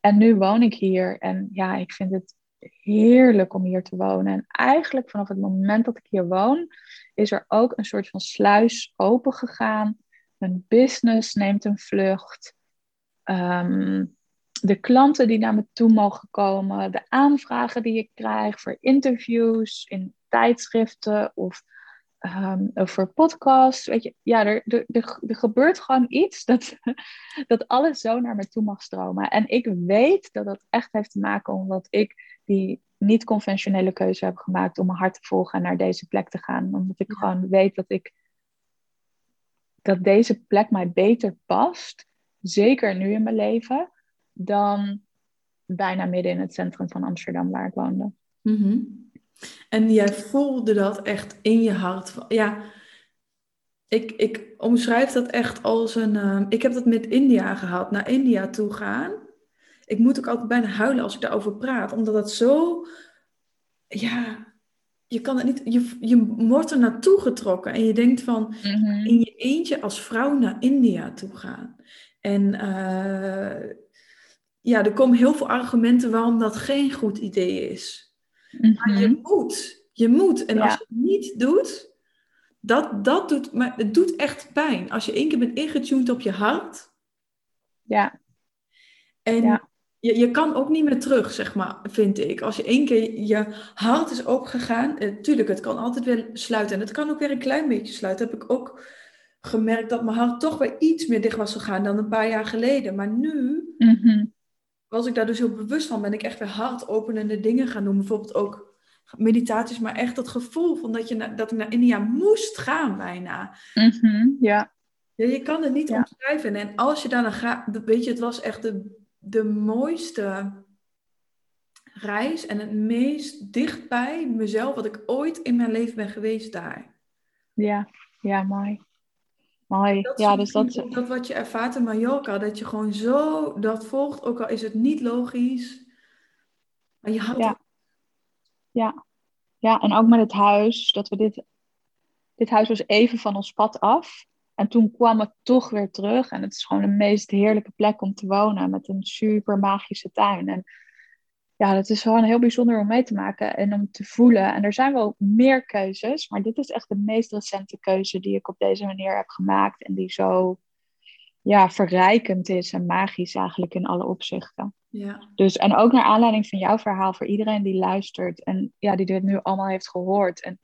[SPEAKER 2] En nu woon ik hier en ja, ik vind het heerlijk om hier te wonen. En eigenlijk vanaf het moment dat ik hier woon, is er ook een soort van sluis open gegaan. Mijn business neemt een vlucht. Ehm, de klanten die naar me toe mogen komen, de aanvragen die ik krijg voor interviews in tijdschriften of um, voor podcasts. Weet je, ja, er, er, er, er, gebeurt gewoon iets dat, [laughs] dat alles zo naar me toe mag stromen. En ik weet dat dat echt heeft te maken omdat ik die niet-conventionele keuze heb gemaakt om mijn hart te volgen en naar deze plek te gaan. Omdat ik gewoon weet dat ik dat deze plek mij beter past, zeker nu in mijn leven, dan bijna midden in het centrum van Amsterdam waar ik woonde.
[SPEAKER 1] Mm en jij voelde dat echt in je hart. Ja, ik, ik omschrijf dat echt als een. Uh, ik heb dat met India gehad, naar India toe gaan. Ik moet ook altijd bijna huilen als ik daarover praat, omdat dat zo. Ja, je kan het niet. Je, je wordt er naartoe getrokken en je denkt van. Mhm. In je eentje als vrouw naar India toe gaan. En uh, ja, er komen heel veel argumenten waarom dat geen goed idee is. Maar je mhm. moet. Je moet. En als je het niet doet, dat, dat doet, maar het doet echt pijn. Als je één keer bent ingetuned op je hart.
[SPEAKER 2] Ja.
[SPEAKER 1] En je, je kan ook niet meer terug, zeg maar, vind ik. Als je één keer je hart is opgegaan, eh, tuurlijk, het kan altijd weer sluiten. En het kan ook weer een klein beetje sluiten. Heb ik ook gemerkt dat mijn hart toch weer iets meer dicht was gegaan dan een paar jaar geleden. Maar nu
[SPEAKER 2] Mhm.
[SPEAKER 1] Was ik daar dus heel bewust van. Ben ik echt weer hartopenende dingen gaan doen. Bijvoorbeeld ook meditaties, maar echt dat gevoel van dat, je na- dat ik naar India moest gaan bijna.
[SPEAKER 2] Mhm. Ja.
[SPEAKER 1] Ja, je kan het niet
[SPEAKER 2] Ja.
[SPEAKER 1] omschrijven. En als je daar dan gaat, weet je, het was echt de, de mooiste reis en het meest dichtbij mezelf wat ik ooit in mijn leven ben geweest daar.
[SPEAKER 2] Ja. Ja, mooi. Mooi.
[SPEAKER 1] Dat
[SPEAKER 2] ja, dus dat...
[SPEAKER 1] dat wat je ervaart in Mallorca, dat je gewoon zo dat volgt, ook al is het niet logisch. Maar je houdt
[SPEAKER 2] Ja. Ja. Ja, en ook met het huis. Dat we dit... Dit huis was even van ons pad af. En toen kwam het toch weer terug. En het is gewoon de meest heerlijke plek om te wonen. Met een super magische tuin. En ja, dat is gewoon heel bijzonder om mee te maken en om te voelen. En er zijn wel meer keuzes, maar dit is echt de meest recente keuze die ik op deze manier heb gemaakt. En die zo ja, verrijkend is en magisch eigenlijk in alle opzichten.
[SPEAKER 1] Ja,
[SPEAKER 2] Dus, en ook naar aanleiding van jouw verhaal, voor iedereen die luistert en ja, die dit nu allemaal heeft gehoord. En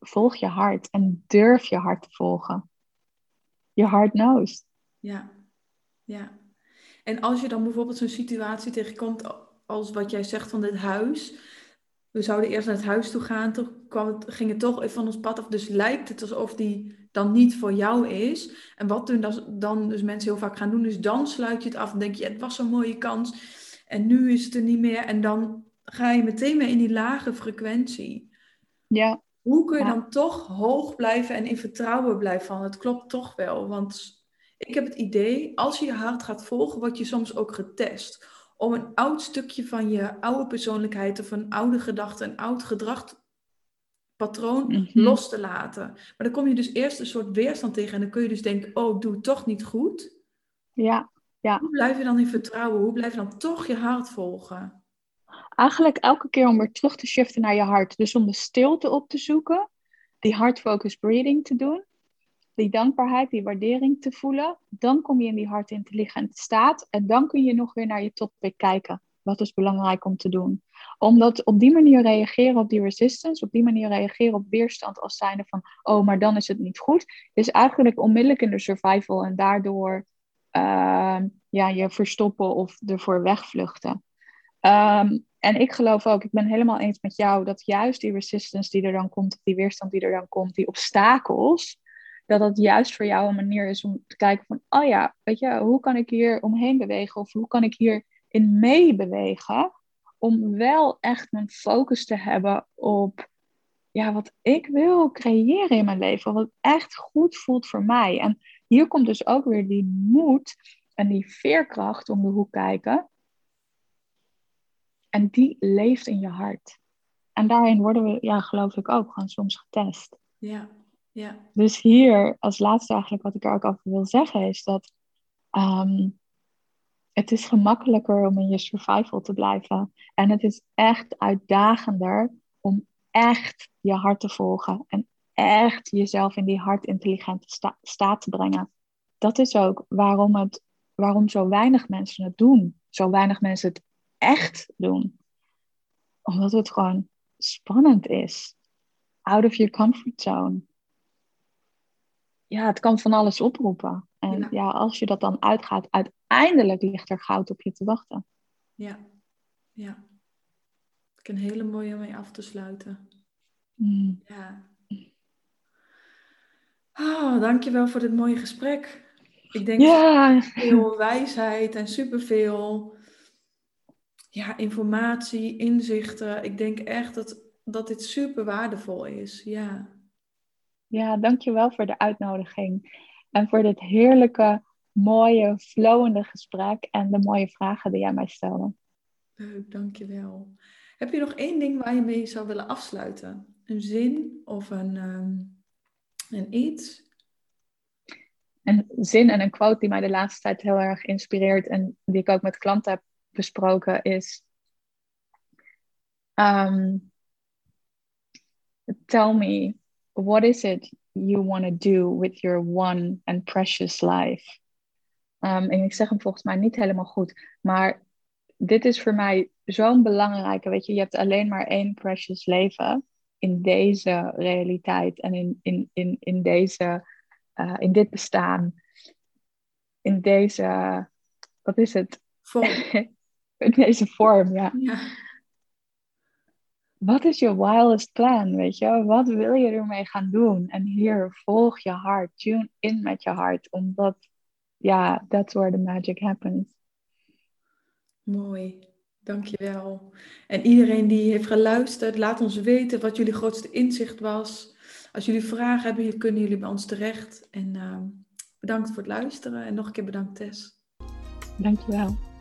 [SPEAKER 2] volg je hart en durf je hart te volgen. Je hart knows.
[SPEAKER 1] ja, ja. En als je dan bijvoorbeeld zo'n situatie tegenkomt als wat jij zegt van dit huis. We zouden eerst naar het huis toe gaan, toen kwam het, ging het toch even van ons pad af. Dus lijkt het alsof die dan niet voor jou is. En wat doen dan, dan dus mensen heel vaak gaan doen, is dan sluit je het af en denk je, het was zo'n mooie kans. En nu is het er niet meer. En dan ga je meteen weer in die lage frequentie.
[SPEAKER 2] Ja,
[SPEAKER 1] Hoe kun je
[SPEAKER 2] Ja.
[SPEAKER 1] dan toch hoog blijven en in vertrouwen blijven van het klopt toch wel? Want ik heb het idee, als je je hart gaat volgen, word je soms ook getest. Om een oud stukje van je oude persoonlijkheid of een oude gedachte, een oud gedragspatroon
[SPEAKER 2] Mhm.
[SPEAKER 1] los te laten. Maar dan kom je dus eerst een soort weerstand tegen en dan kun je dus denken, oh, ik doe het toch niet goed.
[SPEAKER 2] ja.
[SPEAKER 1] Hoe blijf je dan in vertrouwen? Hoe blijf je dan toch je hart volgen?
[SPEAKER 2] Eigenlijk elke keer om weer terug te shiften naar je hart. Dus om de stilte op te zoeken, die heart-focused breathing te doen, die dankbaarheid, die waardering te voelen. Dan kom je in die hartintelligente staat en dan kun je nog weer naar je topic kijken. Wat is belangrijk om te doen? Omdat op die manier reageren op die resistance, op die manier reageren op weerstand als zijnde van, oh, maar dan is het niet goed, is eigenlijk onmiddellijk in de survival en daardoor ehm, ja, je verstoppen of ervoor wegvluchten. Ehm, en ik geloof ook, ik ben helemaal eens met jou, dat juist die resistance die er dan komt, die weerstand die er dan komt, die obstakels, dat dat juist voor jou een manier is om te kijken van, oh ja, weet je, hoe kan ik hier omheen bewegen of hoe kan ik hierin meebewegen, om wel echt mijn focus te hebben op ja, wat ik wil creëren in mijn leven, wat echt goed voelt voor mij. En hier komt dus ook weer die moed en die veerkracht om de hoek kijken. En die leeft in je hart. En daarin worden we, ja, geloof ik ook, gewoon soms getest.
[SPEAKER 1] Ja, ja,
[SPEAKER 2] Dus hier, als laatste eigenlijk wat ik er ook over wil zeggen, is dat ehm, het is gemakkelijker om in je survival te blijven. En het is echt uitdagender om echt je hart te volgen. En echt jezelf in die hartintelligente sta- staat te brengen. Dat is ook waarom, het, waarom zo weinig mensen het doen. Zo weinig mensen het echt doen. Omdat het gewoon spannend is. Out of your comfort zone. Ja, het kan van alles oproepen. En
[SPEAKER 1] Ja.
[SPEAKER 2] ja, als je dat dan uitgaat, uiteindelijk ligt er goud op je te wachten.
[SPEAKER 1] ja, ja. Ik een hele mooie om mee af te sluiten.
[SPEAKER 2] Mm.
[SPEAKER 1] Ja. Oh, dankjewel voor dit mooie gesprek. Ik denk
[SPEAKER 2] Ja,
[SPEAKER 1] veel wijsheid en superveel ja, informatie, inzichten. Ik denk echt dat, dat dit super waardevol is. Ja.
[SPEAKER 2] Ja, dankjewel voor de uitnodiging. En voor dit heerlijke, mooie, flowende gesprek. En de mooie vragen die jij mij stelde.
[SPEAKER 1] Leuk, dankjewel. Heb je nog één ding waar je mee zou willen afsluiten? Een zin of een, ehm, een iets?
[SPEAKER 2] Een zin en een quote die mij de laatste tijd heel erg inspireert. En die ik ook met klanten heb besproken is... um, tell me, what is it you want to do with your one and precious life? Ehm, en ik zeg hem volgens mij niet helemaal goed. Maar dit is voor mij zo'n belangrijke. Weet je, je hebt alleen maar één precious leven in deze realiteit en in, in, in, in, deze, uh, in dit bestaan. In deze, wat is het?
[SPEAKER 1] Vorm. [laughs]
[SPEAKER 2] in deze vorm, ja.
[SPEAKER 1] ja.
[SPEAKER 2] Wat is je wildest plan, weet je? Wat wil je ermee gaan doen? En hier, volg je hart. Tune in met je hart. Omdat, ja, that's where the magic happens.
[SPEAKER 1] Mooi. Dankjewel. En iedereen die heeft geluisterd, laat ons weten wat jullie grootste inzicht was. Als jullie vragen hebben, kunnen jullie bij ons terecht. En uh, bedankt voor het luisteren en nog een keer bedankt Tess.
[SPEAKER 2] Dankjewel.